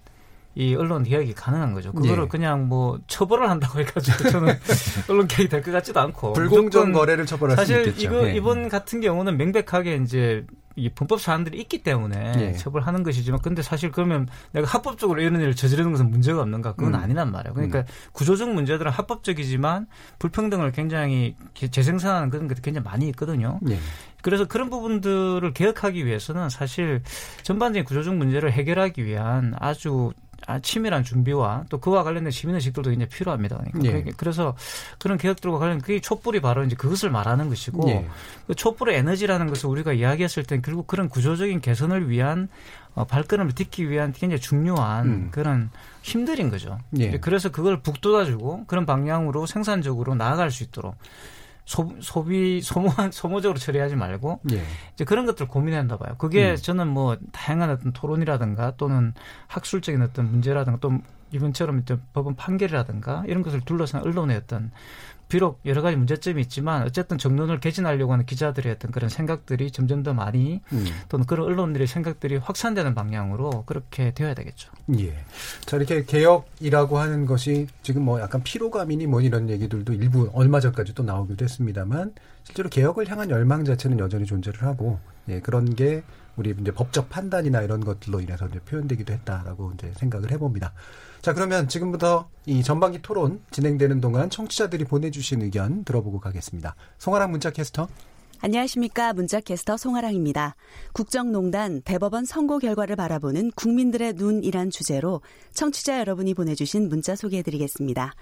이 언론 개혁이 가능한 거죠. 그거를 예. 그냥 뭐 처벌을 한다고 해가지고 저는 언론 개혁이 될 것 같지도 않고 불공정 거래를 처벌할 수 사실 있겠죠. 이거 예. 이번 같은 경우는 명백하게 이제 이 불법 사안들이 있기 때문에 예. 처벌하는 것이지만 근데 사실 그러면 내가 합법적으로 이런 일을 저지르는 것은 문제가 없는가 그건 음. 아니란 말이에요. 그러니까 구조적 문제들은 합법적이지만 불평등을 굉장히 개- 재생산하는 그런 것들이 굉장히 많이 있거든요. 예. 그래서 그런 부분들을 개혁하기 위해서는 사실 전반적인 구조적 문제를 해결하기 위한 아주 아, 치밀한 준비와 또 그와 관련된 시민의식들도 굉장히 필요합니다. 그러니까 예. 그래서 그런 개혁들과 관련 그게 촛불이 바로 이제 그것을 말하는 것이고 예. 그 촛불의 에너지라는 것을 우리가 이야기했을 땐 결국 그런 구조적인 개선을 위한 어, 발걸음을 딛기 위한 굉장히 중요한 음. 그런 힘들인 거죠. 예. 그래서 그걸 북돋아주고 그런 방향으로 생산적으로 나아갈 수 있도록 소, 소비 소모한 소모적으로 처리하지 말고 예. 이제 그런 것들 을 고민한다 봐요. 그게 음. 저는 뭐 다양한 어떤 토론이라든가 또는 학술적인 어떤 문제라든가 또 이번처럼 법원 판결이라든가 이런 것을 둘러싼 언론의 어떤 비록 여러 가지 문제점이 있지만 어쨌든 정론을 개진하려고 하는 기자들의 어떤 그런 생각들이 점점 더 많이 음. 또는 그런 언론들의 생각들이 확산되는 방향으로 그렇게 되어야 되겠죠. 예. 자, 이렇게 개혁이라고 하는 것이 지금 뭐 약간 피로감이니 뭐 이런 얘기들도 일부 얼마 전까지 또 나오기도 했습니다만 실제로 개혁을 향한 열망 자체는 여전히 존재를 하고 예, 그런 게 우리 이제 법적 판단이나 이런 것들로 인해서 이제 표현되기도 했다라고 이제 생각을 해봅니다. 자, 그러면 지금부터 이 전반기 토론 진행되는 동안 청취자들이 보내주신 의견 들어보고 가겠습니다. 송아랑 문자 캐스터. 안녕하십니까. 문자캐스터 송아랑입니다. 국정농단 대법원 선고 결과를 바라보는 국민들의 눈이란 주제로 청취자 여러분이 보내주신 문자 소개해드리겠습니다.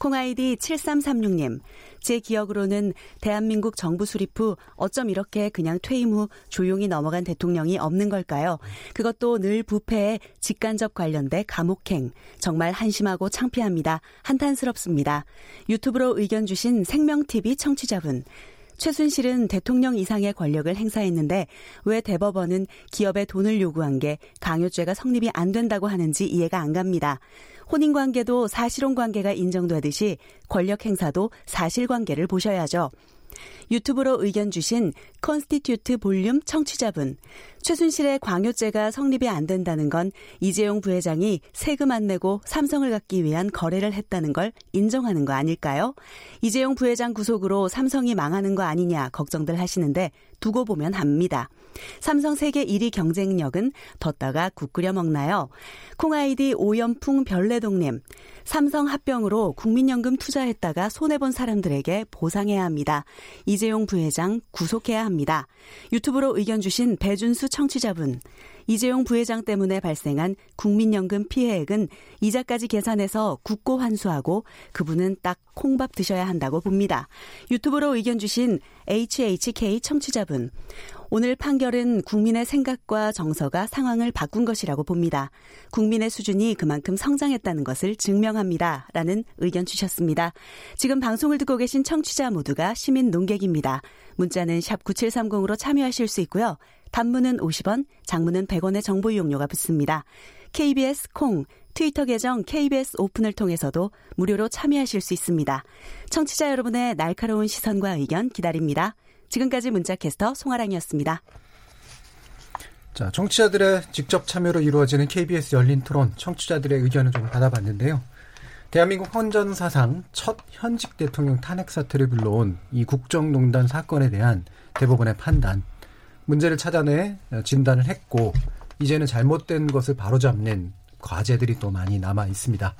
콩아이디 7336님. 제 기억으로는 대한민국 정부 수립 후 어쩜 이렇게 그냥 퇴임 후 조용히 넘어간 대통령이 없는 걸까요? 그것도 늘 부패에 직간접 관련돼 감옥행. 정말 한심하고 창피합니다. 한탄스럽습니다. 유튜브로 의견 주신 생명TV 청취자분. 최순실은 대통령 이상의 권력을 행사했는데 왜 대법원은 기업에 돈을 요구한 게 강요죄가 성립이 안 된다고 하는지 이해가 안 갑니다. 혼인관계도 사실혼관계가 인정되듯이 권력 행사도 사실관계를 보셔야죠. 유튜브로 의견 주신 컨스티튜트 볼륨 청취자분. 최순실의 광요죄가 성립이 안 된다는 건 이재용 부회장이 세금 안 내고 삼성을 갖기 위한 거래를 했다는 걸 인정하는 거 아닐까요? 이재용 부회장 구속으로 삼성이 망하는 거 아니냐 걱정들 하시는데 두고 보면 합니다. 삼성 세계 1위 경쟁력은 덧다가 국 끓여 먹나요? 콩아이디 오연풍 별내동님. 삼성 합병으로 국민연금 투자했다가 손해본 사람들에게 보상해야 합니다. 이재용 부회장 구속해야 합니다. 유튜브로 의견 주신 배준수 청취자분. 이재용 부회장 때문에 발생한 국민연금 피해액은 이자까지 계산해서 국고 환수하고 그분은 딱 콩밥 드셔야 한다고 봅니다. 유튜브로 의견 주신 HHK 청취자분. 오늘 판결은 국민의 생각과 정서가 상황을 바꾼 것이라고 봅니다. 국민의 수준이 그만큼 성장했다는 것을 증명합니다. 라는 의견 주셨습니다. 지금 방송을 듣고 계신 청취자 모두가 시민 농객입니다. 문자는 샵 9730으로 참여하실 수 있고요. 단문은 50원, 장문은 100원의 정보 이용료가 붙습니다. KBS 콩, 트위터 계정 KBS 오픈을 통해서도 무료로 참여하실 수 있습니다. 청취자 여러분의 날카로운 시선과 의견 기다립니다. 지금까지 문자캐스터 송아랑이었습니다. 자, 청취자들의 직접 참여로 이루어지는 KBS 열린 토론, 청취자들의 의견을 좀 받아봤는데요. 대한민국 헌전 사상 첫 현직 대통령 탄핵 사태를 불러온 이 국정농단 사건에 대한 대법원의 판단, 문제를 찾아내 진단을 했고, 이제는 잘못된 것을 바로잡는 과제들이 또 많이 남아 있습니다.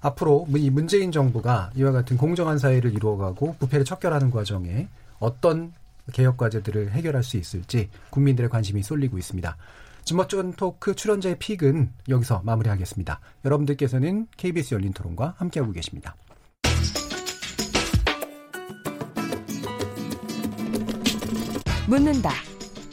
앞으로 이 문재인 정부가 이와 같은 공정한 사회를 이루어가고 부패를 척결하는 과정에 어떤 개혁 과제들을 해결할 수 있을지 국민들의 관심이 쏠리고 있습니다. 지머쫀 토크 출연자의 픽은 여기서 마무리하겠습니다. 여러분들께서는 KBS 열린 토론과 함께하고 계십니다. 묻는다,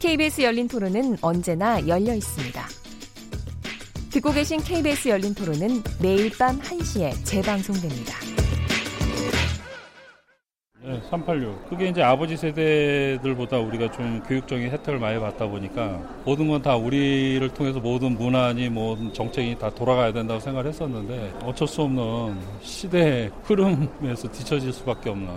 KBS 열린 토론은 언제나 열려 있습니다. 듣고 계신 KBS 열린 토론은 매일 밤 1시에 재방송됩니다. 네, 386. 그게 이제 아버지 세대들보다 우리가 좀 교육적인 혜택을 많이 받다 보니까 모든 건 다 우리를 통해서 모든 문화니 모든 정책이 다 돌아가야 된다고 생각을 했었는데 어쩔 수 없는 시대의 흐름에서 뒤처질 수밖에 없는.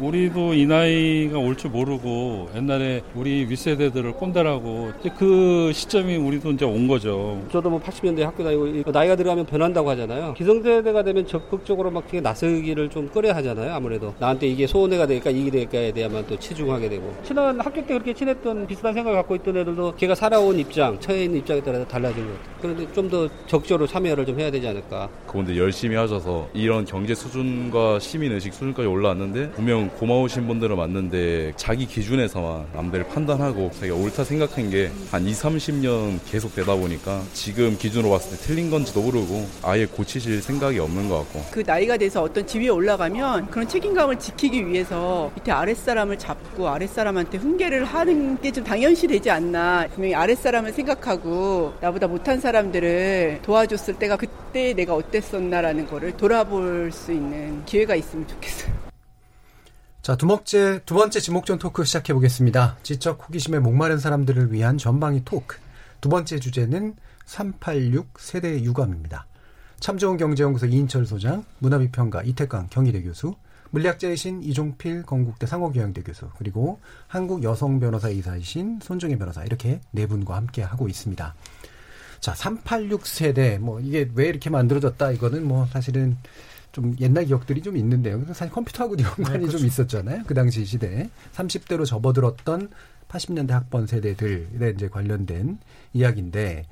우리도 이 나이가 올 줄 모르고 옛날에 우리 윗세대들을 꼰대라고 그 시점이 우리도 이제 온 거죠. 저도 뭐 80년대 학교 다니고 나이가 들어가면 변한다고 하잖아요. 기성세대가 되면 적극적으로 막 나서기를 좀 꺼려 하잖아요. 아무래도 나한테 이게 소원 해가 될까 이게 될까에 대해만 또 치중하게 되고 친한 학교 때 그렇게 친했던 비슷한 생각을 갖고 있던 애들도 걔가 살아온 입장, 처해 있는 입장에 따라서 달라진 것 같아요. 그런데 좀 더 적극적으로 참여를 좀 해야 되지 않을까. 그분들 열심히 하셔서 이런 경제 수준과 시민 의식 수준까지 올라왔는데 분명 고마우신 분들은 맞는데 자기 기준에서만 남들 판단하고 자기가 옳다 생각한 게 한 2, 30년 계속 되다 보니까 지금 기준으로 봤을 때 틀린 건지도 모르고 아예 고치실 생각이 없는 것 같고 그 나이가 돼서 어떤 지위에 올라가면 그런 책임감을 지키기 위해 서 밑에 아랫사람을 잡고 아랫사람한테 훈계를 하는 게 좀 당연시 되지 않나 분명히 아랫사람을 생각하고 나보다 못한 사람들을 도와줬을 때가 그때 내가 어땠었나라는 거를 돌아볼 수 있는 기회가 있으면 좋겠어요. 자, 두 번째, 두 번째 지목전 토크 시작해 보겠습니다. 지적 호기심에 목마른 사람들을 위한 전방위 토크. 두 번째 주제는 386 세대 유감입니다. 참 좋은 경제연구소 이인철 소장, 문화비평가 이태강 경희대 교수, 물리학자이신 이종필 건국대 상호교양대 교수, 그리고 한국 여성 변호사 이사이신 손정혜 변호사 이렇게 네 분과 함께 하고 있습니다. 자, 386 세대 뭐 이게 왜 이렇게 만들어졌다 이거는 뭐 사실은 좀 옛날 기억들이 좀 있는데요. 사실 컴퓨터하고도 연관이 네, 그렇죠. 좀 있었잖아요. 그 당시 시대에 30대로 접어들었던 80년대 학번 세대들에 이제 관련된 이야기인데,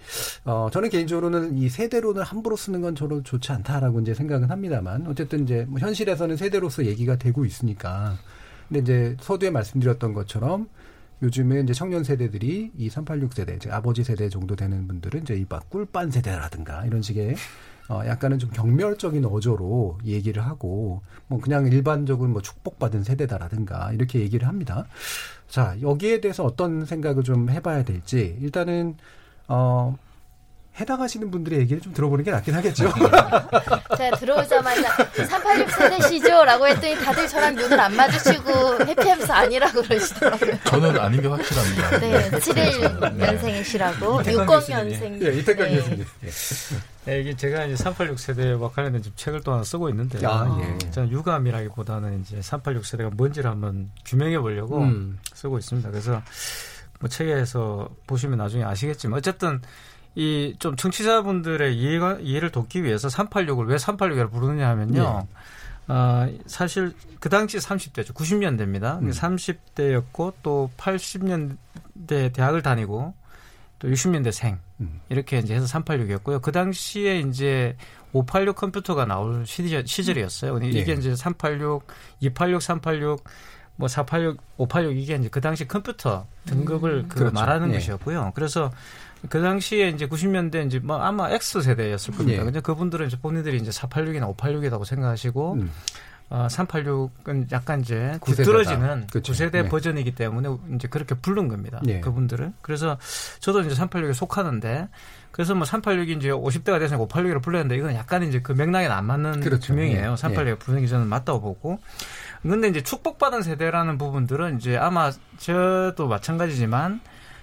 어, 저는 개인적으로는 이 세대론을 함부로 쓰는 건 저로 좋지 않다라고 이제 생각은 합니다만, 어쨌든 이제 뭐 현실에서는 세대로서 얘기가 되고 있으니까. 근데 이제 서두에 말씀드렸던 것처럼 요즘에 이제 청년 세대들이 이 386 세대, 즉 아버지 세대 정도 되는 분들은 이제 이 막 꿀빤 세대라든가 이런 식의 어, 약간은 좀 경멸적인 어조로 얘기를 하고, 뭐 그냥 일반적으로 뭐 축복받은 세대다라든가 이렇게 얘기를 합니다. 자, 여기에 대해서 어떤 생각을 좀 해봐야 될지, 일단은, 어, 해당하시는 분들의 얘기를 좀 들어보는 게 낫긴 하겠죠. 제가 들어오자마자 386 세대시죠? 라고 했더니 다들 저랑 눈을 안 마주치고 해피하면서 아니라고 그러시더라고요. 저는 아닌 게 확실합니다. 네, 71년생이시라고. 60년생. 예, 이태강 네. 교수님. 네, 이게 제가 이제 386 세대와 관련된 좀 책을 또 하나 쓰고 있는데, 아, 예. 저는 유감이라기보다는 이제 386 세대가 뭔지를 한번 규명해 보려고 음. 쓰고 있습니다. 그래서 뭐 책에서 보시면 나중에 아시겠지만, 어쨌든 이좀 청취자분들의 이해가, 이해를 돕기 위해서 386을 왜 386이라고 부르느냐 하면요. 예. 어, 사실 그 당시 30대죠. 90년대입니다. 음. 30대였고 또 80년대 대학을 다니고 또 60년대생 음. 이렇게 이제 해서 386이었고요. 그 당시에 이제 586 컴퓨터가 나올 시절, 시절이었어요. 근데 이게 예. 이제 386, 286, 386, 뭐 486, 586 이게 이제 그 당시 컴퓨터 등급을 음. 그 그렇죠. 말하는 예. 것이었고요. 그래서 그 당시에 이제 90년대 이제 뭐 아마 X 세대였을 겁니다. 예. 근데 그분들은 이제 본인들이 이제 486이나 586이라고 생각하시고 음. 어, 386은 약간 이제 뒤떨어지는. 9세대 네. 버전이기 때문에 이제 그렇게 부른 겁니다. 네. 그분들은. 그래서 저도 이제 386에 속하는데 그래서 뭐 386이 이제 50대가 돼서 586이라고 불렀는데 이건 약간 이제 그 맥락에 안 맞는. 규명이에요. 386이 네. 부르기 저는 맞다고 보고. 근데 이제 축복받은 세대라는 부분들은 이제 아마 저도 마찬가지지만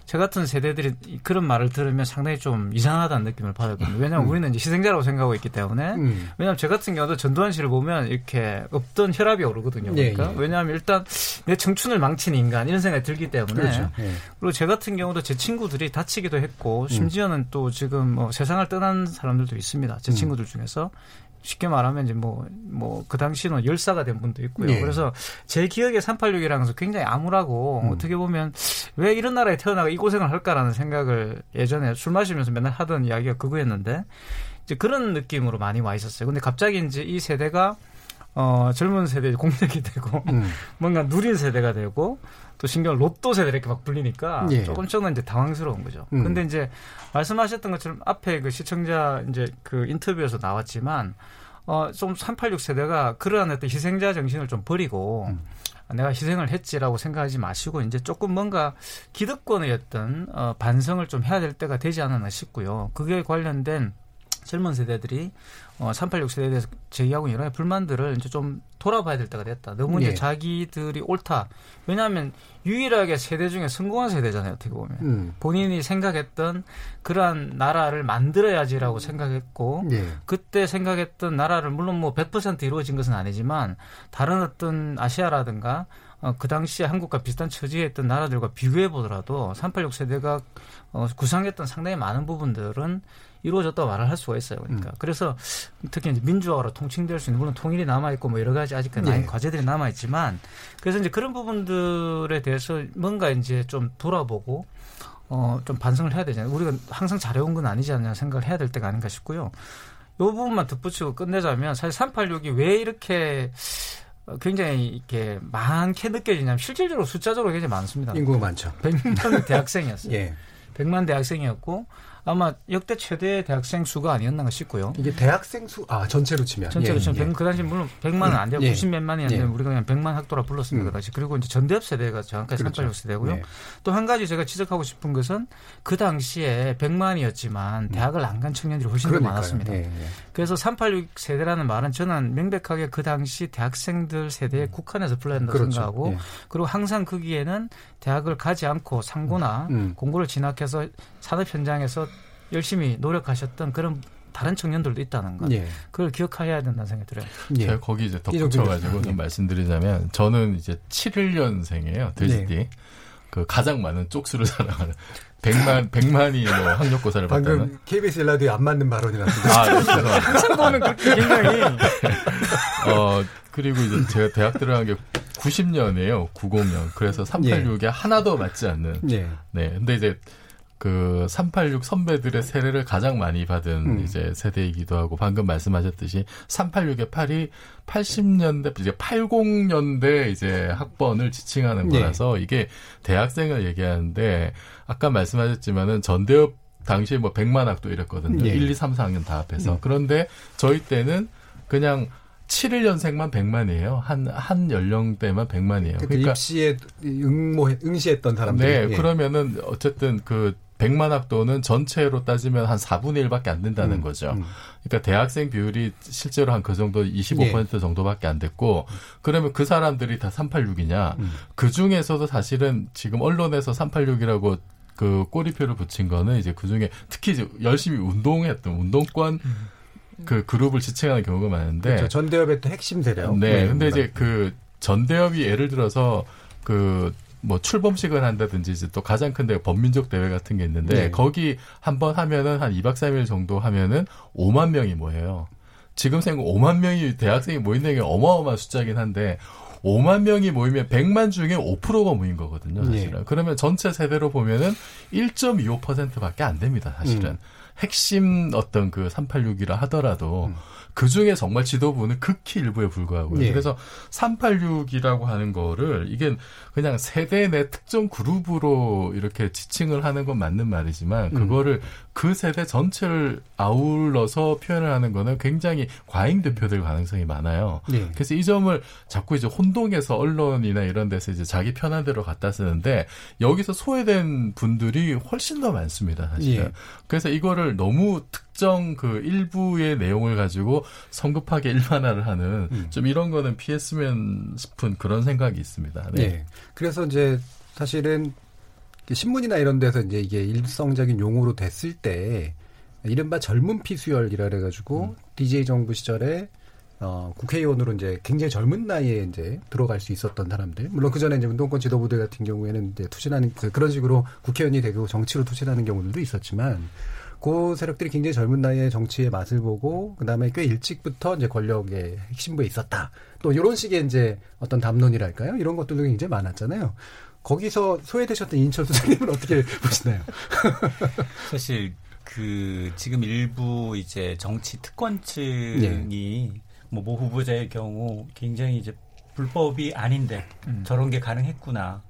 저 같은 세대들이 그런 말을 들으면 상당히 좀 이상하다는 느낌을 받았거든요. 왜냐하면 음. 우리는 이제 희생자라고 생각하고 있기 때문에. 음. 왜냐하면 저 같은 경우도 전두환 씨를 보면 이렇게 없던 혈압이 오르거든요. 예, 그러니까. 예, 예. 왜냐하면 일단 내 청춘을 망친 인간 이런 생각이 들기 때문에. 그렇죠. 예. 그리고 저 같은 경우도 제 친구들이 다치기도 했고 음. 심지어는 또 지금 뭐 세상을 떠난 사람들도 있습니다. 제 음. 친구들 중에서. 쉽게 말하면 이제 뭐, 뭐, 그 당시는 열사가 된 분도 있고요. 예. 그래서 제 기억에 386이라는 것은 굉장히 암울하고 음. 어떻게 보면 왜 이런 나라에 태어나가 이 고생을 할까라는 생각을 예전에 술 마시면서 맨날 하던 이야기가 그거였는데 이제 그런 느낌으로 많이 와 있었어요. 근데 갑자기 이제 이 세대가 어, 젊은 세대 공격이 되고 음. 뭔가 누린 세대가 되고 또 신경 로또 세대 이렇게 막 불리니까 예. 조금 조금 이제 당황스러운 거죠. 음. 근데 이제 말씀하셨던 것처럼 앞에 그 시청자 이제 그 인터뷰에서 나왔지만 어, 좀386 세대가 그러한 어떤 희생자 정신을 좀 버리고 음. 내가 희생을 했지라고 생각하지 마시고 이제 조금 뭔가 기득권의 어떤 어, 반성을 좀 해야 될 때가 되지 않았나 싶고요. 그게 관련된 젊은 세대들이 어, 386 세대에 대해서 제기하고 가지 불만들을 이제 좀 돌아봐야 될 때가 됐다. 너무 이제 예. 자기들이 옳다. 왜냐하면 유일하게 세대 중에 성공한 세대잖아요. 어떻게 보면 음. 본인이 생각했던 그러한 나라를 만들어야지라고 생각했고 예. 그때 생각했던 나라를 물론 뭐 100% 이루어진 것은 아니지만 다른 어떤 아시아라든가 어, 그 당시에 한국과 비슷한 처지에 있던 나라들과 비교해 보더라도 386 세대가 어, 구상했던 상당히 많은 부분들은 이루어졌다고 말을 할 수가 있어요. 그러니까 그래서 특히 이제 민주화로 통칭될 수 있는 물론 통일이 남아 있고 뭐 여러 가지 아직까지 많은 예. 과제들이 남아 있지만 그래서 이제 그런 부분들에 대해서 뭔가 이제 좀 돌아보고 어, 좀 반성을 해야 되잖아요. 우리가 항상 잘해온 건 아니지 않냐 생각을 해야 될 때가 아닌가 싶고요. 요 부분만 덧붙이고 끝내자면 사실 386이 왜 이렇게 어, 굉장히 이렇게 많게 느껴지냐면 실질적으로 숫자적으로 굉장히 많습니다. 인구가 많죠. 100만 대학생이었어요. 예. 100만 대학생이었고 아마 역대 최대 대학생 수가 아니었나 싶고요. 이게 대학생 수, 아, 전체로 치면. 전체로 예, 치면 예. 100, 그 당시 물론 100만은 안 되고 예. 90몇 만이 안 예. 되면 우리가 그냥 100만 학도라 불렀습니다. 음. 그 당시. 그리고 이제 전대협 세대가 정확하게 그렇죠. 386 세대고요. 네. 또한 가지 제가 지적하고 싶은 것은 그 당시에 100만이었지만 대학을 안 간 청년들이 훨씬 더 음. 그러니까요. 많았습니다. 예, 예. 그래서 386 세대라는 말은 저는 명백하게 그 당시 대학생들 세대에 국한해서 불러야 된다고 그렇죠. 생각하고 예. 그리고 항상 거기에는 대학을 가지 않고 상고나 음. 공고를 진학해서 산업 현장에서 열심히 노력하셨던 그런 다른 청년들도 있다는 것. 예. 그걸 기억해야 된다는 생각이 들어요. 제가 거기 이제 덧붙여가지고 좀 말씀드리자면 저는 이제 71년생이에요. 돼지띠. 네. 그 가장 많은 쪽수를 자랑하는 100만 100만이 뭐 학력고사를 봤다는. 방금 KBS 일라디오에 안 맞는 발언이 났습니다. 아, 네, 죄송합니다. 그렇게 굉장히 어 그리고 이제 제가 대학 들어간 게 90년이에요. 90년. 그래서 386에 하나도 맞지 않는. 예. 네. 근데 이제 그 386 선배들의 세례를 가장 많이 받은 음. 이제 세대이기도 하고 방금 말씀하셨듯이 386의 8이 80년대 이제 80년대 이제 학번을 지칭하는 네. 거라서 이게 대학생을 얘기하는데 아까 말씀하셨지만은 전대협 당시에 뭐 100만 학도 이랬거든요. 예. 1, 2, 3, 4학년 다 합해서. 음. 그런데 저희 때는 그냥 71년생만 100만이에요. 한, 한 연령대만 100만이에요. 그때 그러니까 입시에 응모 응시했던 사람들. 네, 그러면은 어쨌든 그 100만 학도는 전체로 따지면 한 4분의 1밖에 안 된다는 음, 거죠. 음. 그러니까 대학생 비율이 실제로 한 그 정도 25% 정도밖에 안 됐고 그러면 그 사람들이 다 386이냐? 음. 그 중에서도 사실은 지금 언론에서 386이라고 그 꼬리표를 붙인 거는 이제 그 중에 특히 이제 열심히 운동했던 운동권 그 그룹을 지칭하는 경우가 많은데 그렇죠. 전대협의 또 핵심 세력. 네, 예, 근데 음. 이제 그 전대협이 예를 들어서 그 뭐 출범식을 한다든지 이제 또 가장 큰 데가 범민족 대회 같은 게 있는데 네. 거기 한 번 하면은 한 2박 3일 정도 하면은 5만 명이 모여요. 지금 생각 5만 명이 대학생이 모인다는 게 어마어마한 숫자긴 한데 5만 명이 모이면 100만 중에 5%가 모인 거거든요, 사실은. 예. 그러면 전체 세대로 보면은 1.25%밖에 안 됩니다, 사실은. 음. 핵심 어떤 그 386이라 하더라도 음. 그 중에 정말 지도부는 극히 일부에 불과하고요. 예. 그래서 386이라고 하는 거를 이게 그냥 세대 내 특정 그룹으로 이렇게 지칭을 하는 건 맞는 말이지만 음. 그거를 그 세대 전체를 아울러서 표현을 하는 거는 굉장히 과잉 대표될 가능성이 많아요. 예. 그래서 이 점을 자꾸 이제 혼동해서 언론이나 이런 데서 이제 자기 편한 대로 갖다 쓰는데 여기서 소외된 분들이 훨씬 더 많습니다, 사실은. 예. 그래서 이거를 너무 특정 그 일부의 내용을 가지고 성급하게 일반화를 하는 음. 좀 이런 거는 피했으면 싶은 그런 생각이 있습니다. 네. 예. 그래서 이제 사실은 신문이나 이런 데서 이제 이게 일성적인 용어로 됐을 때 이른바 젊은 피수열이라 그래가지고 DJ 정부 시절에 어, 국회의원으로 이제 굉장히 젊은 나이에 이제 들어갈 수 있었던 사람들. 물론 그 전에 이제 운동권 지도부들 같은 경우에는 이제 투신하는 그- 그런 식으로 국회의원이 되고 정치로 투신하는 경우들도 있었지만 그 세력들이 굉장히 젊은 나이에 정치의 맛을 보고 그다음에 꽤 일찍부터 이제 권력의 핵심부에 있었다. 또 이런 식의 이제 어떤 담론이랄까요? 이런 것들도 굉장히 많았잖아요. 거기서 소외되셨던 이인철 소장님은 어떻게 보시나요? 사실 그 지금 일부 이제 정치 특권층이 예. 뭐모 후보자의 경우 굉장히 이제 불법이 아닌데 음. 저런 게 가능했구나.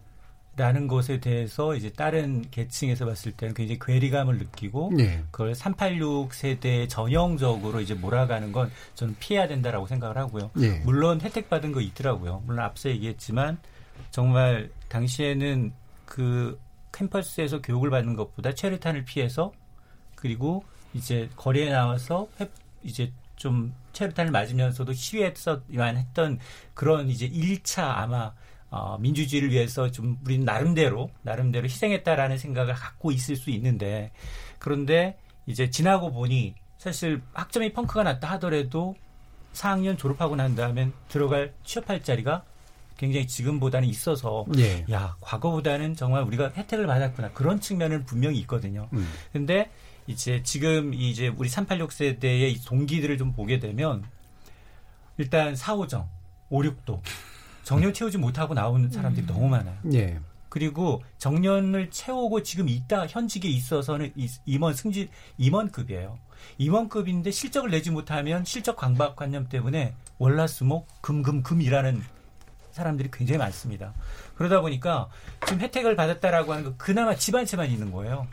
라는 것에 대해서 이제 다른 계층에서 봤을 때는 굉장히 괴리감을 느끼고 예. 그걸 386 세대에 전형적으로 이제 몰아가는 건 저는 피해야 된다라고 생각을 하고요. 예. 물론 혜택 받은 거 있더라고요. 물론 앞서 얘기했지만 정말 당시에는 그 캠퍼스에서 교육을 받는 것보다 체류탄을 피해서 그리고 이제 거리에 나와서 회, 이제 좀 체류탄을 맞으면서도 시위했었만 했던 그런 이제 1차 아마 어, 민주주의를 위해서 좀 우리는 나름대로 나름대로 희생했다라는 생각을 갖고 있을 수 있는데 그런데 이제 지나고 보니 사실 학점이 펑크가 났다 하더라도 4학년 졸업하고 난 다음엔 들어갈 취업할 자리가 굉장히 지금보다는 있어서 예. 야 과거보다는 정말 우리가 혜택을 받았구나 그런 측면은 분명히 있거든요. 음. 근데 이제 지금 이제 우리 386 세대의 동기들을 좀 보게 되면 일단 4호정, 569도 정년 채우지 못하고 나오는 사람들이 음. 너무 많아요. 예. 그리고 정년을 채우고 지금 있다 현직에 있어서는 이- 임원 승진 임원급이에요. 임원급인데 실적을 내지 못하면 실적 강박관념 때문에 월화수목 금금금이라는 사람들이 굉장히 많습니다. 그러다 보니까 지금 혜택을 받았다라고 하는 거 그나마 집한 채만 있는 거예요.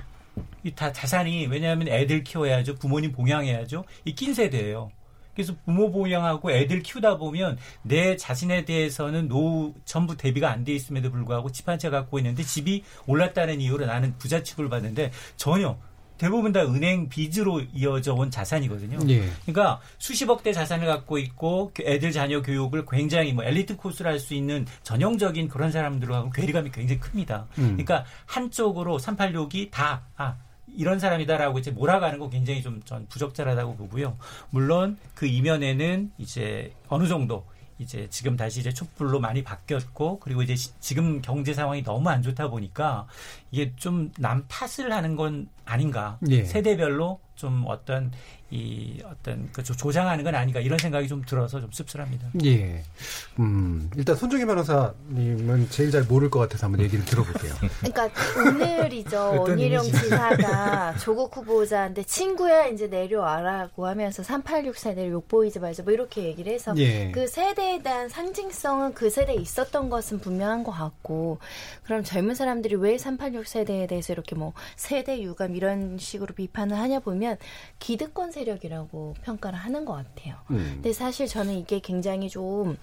이 다 자산이 왜냐하면 애들 키워야죠, 부모님 봉양해야죠. 이 낀 세대예요. 그래서 부모 보양하고 애들 키우다 보면 내 자신에 대해서는 노후 전부 대비가 안 돼 있음에도 불구하고 집 한 채 갖고 있는데 집이 올랐다는 이유로 나는 부자 취급을 받는데 전혀 대부분 다 은행 빚으로 이어져 온 자산이거든요. 예. 그러니까 수십억 대 자산을 갖고 있고 그 애들 자녀 교육을 굉장히 뭐 엘리트 코스를 할 수 있는 전형적인 그런 사람들하고 괴리감이 굉장히 큽니다. 음. 그러니까 한쪽으로 386이 다 아, 이런 사람이다라고 이제 몰아가는 거 굉장히 좀 전 부적절하다고 보고요. 물론 그 이면에는 이제 어느 정도 이제 지금 다시 이제 촛불로 많이 바뀌었고 그리고 이제 시- 지금 경제 상황이 너무 안 좋다 보니까 이게 좀 남 탓을 하는 건 아닌가 예. 세대별로 좀 어떤 이 어떤 그 조- 조장하는 건 아닌가 이런 생각이 좀 들어서 좀 씁쓸합니다. 예. 음, 일단 손정희 변호사님은 제일 잘 모를 것 같아서 한번 얘기를 들어볼게요. 그러니까 오늘이죠. 원희룡? 지사가 조국 후보자한테 친구야 이제 내려와라고 하면서 386 세대를 욕보이지 말자 뭐 이렇게 얘기를 해서 예. 그 세대에 대한 상징성은 그 세대에 있었던 것은 분명한 것 같고 그럼 젊은 사람들이 왜 386 세대에 대해서 이렇게 뭐 세대 유감 이런 식으로 비판을 하냐 보면 기득권 세력이라고 평가를 하는 것 같아요. 음. 근데 사실 저는 이게 굉장히 좀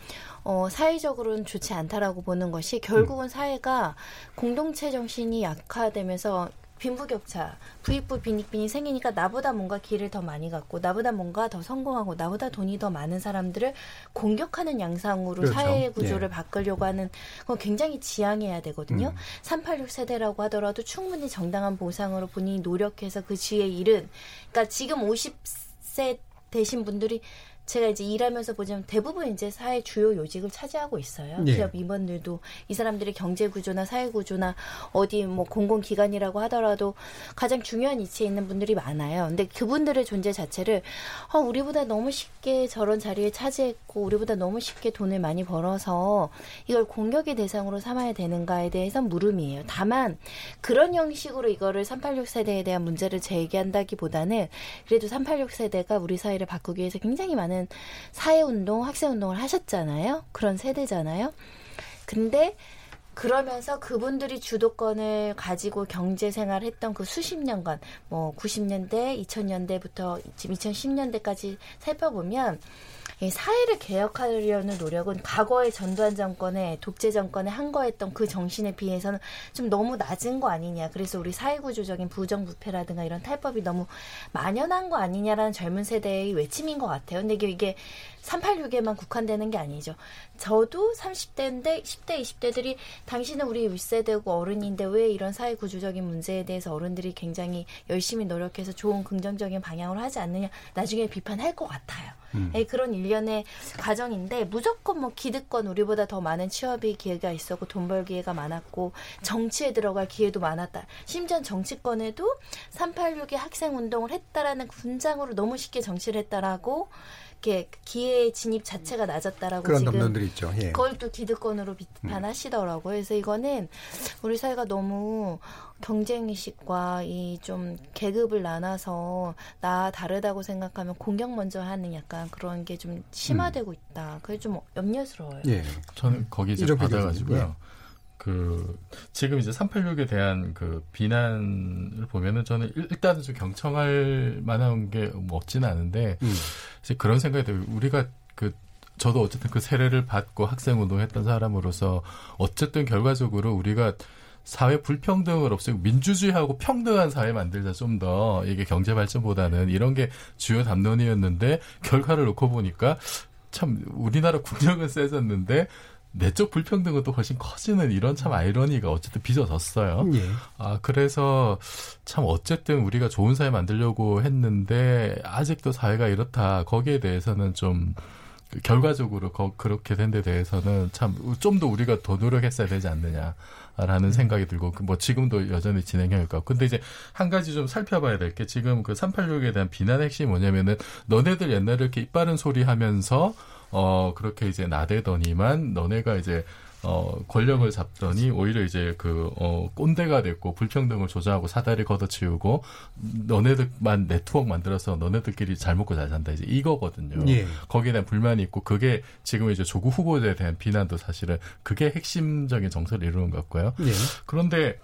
어, 사회적으로는 좋지 않다라고 보는 것이 결국은 사회가 공동체 정신이 약화되면서 빈부격차, 부익부 빈익빈이 생기니까 나보다 뭔가 길을 더 많이 갔고 나보다 뭔가 더 성공하고 나보다 돈이 더 많은 사람들을 공격하는 양상으로 그렇죠. 사회 구조를 예. 바꾸려고 하는 건 굉장히 지양해야 되거든요. 음. 386 세대라고 하더라도 충분히 정당한 보상으로 본인이 노력해서 그 지에 이른 그러니까 지금 50세 되신 분들이 제가 이제 일하면서 보자면 대부분 이제 사회 주요 요직을 차지하고 있어요. 예. 기업 임원들도 이 사람들의 경제 구조나 사회 구조나 어디 뭐 공공기관이라고 하더라도 가장 중요한 위치에 있는 분들이 많아요. 근데 그분들의 존재 자체를 어, 우리보다 너무 쉽게 저런 자리에 차지했고 우리보다 너무 쉽게 돈을 많이 벌어서 이걸 공격의 대상으로 삼아야 되는가에 대해서 물음이에요. 다만 그런 형식으로 이거를 386 세대에 대한 문제를 제기한다기보다는 그래도 386 세대가 우리 사회를 바꾸기 위해서 굉장히 많은 사회운동, 학생운동을 하셨잖아요. 그런 세대잖아요. 근데 그러면서 그분들이 주도권을 가지고 경제 생활을 했던 그 수십 년간, 뭐 90년대, 2000년대부터 지금 2010년대까지 살펴보면 이 사회를 개혁하려는 노력은 과거의 전두환 정권의 독재 정권에 한 거했던 그 정신에 비해서는 좀 너무 낮은 거 아니냐. 그래서 우리 사회구조적인 부정부패라든가 이런 탈법이 너무 만연한 거 아니냐라는 젊은 세대의 외침인 것 같아요. 근데 이게 386에만 국한되는 게 아니죠. 저도 30대인데 10대, 20대들이 당신은 우리 윗세대고 어른인데 왜 이런 사회 구조적인 문제에 대해서 어른들이 굉장히 열심히 노력해서 좋은 긍정적인 방향으로 하지 않느냐 나중에 비판할 것 같아요. 음. 예, 그런 일련의 과정인데 무조건 뭐 기득권 우리보다 더 많은 취업의 기회가 있었고 돈 벌 기회가 많았고 정치에 들어갈 기회도 많았다. 심지어 정치권에도 386의 학생 운동을 했다라는 군장으로 너무 쉽게 정치를 했다라고 이렇게 기회 진입 자체가 낮았다라고 그런 지금 있죠. 예. 그걸 또 기득권으로 비판하시더라고요. 그래서 이거는 우리 사회가 너무 경쟁 의식과 이 좀 계급을 나눠서 나 다르다고 생각하면 공격 먼저 하는 약간 그런 게 좀 심화되고 있다. 그게 좀 염려스러워요. 예. 저는 거기 이제 받아가지고요. 교수님, 그 지금 이제 386에 대한 그 비난을 보면은 저는 일- 일단은 좀 경청할 만한 게 뭐 없지는 않은데 음. 이제 그런 생각이 들어요. 우리가 그 저도 어쨌든 그 세례를 받고 학생 운동했던 사람으로서 어쨌든 결과적으로 우리가 사회 불평등을 없애고 민주주의하고 평등한 사회 만들자 좀 더 이게 경제 발전보다는 이런 게 주요 담론이었는데 결과를 놓고 보니까 참 우리나라 국력은 세졌는데 내적 불평등은 또 훨씬 커지는 이런 참 아이러니가 어쨌든 빚어졌어요. 예. 아, 그래서 참 어쨌든 우리가 좋은 사회 만들려고 했는데 아직도 사회가 이렇다. 거기에 대해서는 좀 결과적으로 거, 그렇게 된 데 대해서는 참 좀 더 우리가 더 노력했어야 되지 않느냐라는 생각이 들고 뭐 지금도 여전히 진행형일 것 같고 근데 이제 한 가지 좀 살펴봐야 될 게 지금 그 386에 대한 비난의 핵심이 뭐냐면은 너네들 옛날에 이렇게 입 바른 소리 하면서 어, 그렇게 이제 나대더니만 너네가 이제 어, 권력을 잡더니 오히려 이제 그, 어, 꼰대가 됐고 불평등을 조장하고 사다리 걷어치우고 너네들만 네트워크 만들어서 너네들끼리 잘 먹고 잘 산다. 이제 이거거든요. 예. 거기에 대한 불만이 있고 그게 지금 이제 조국 후보자에 대한 비난도 사실은 그게 핵심적인 정서를 이루는 것 같고요. 예. 그런데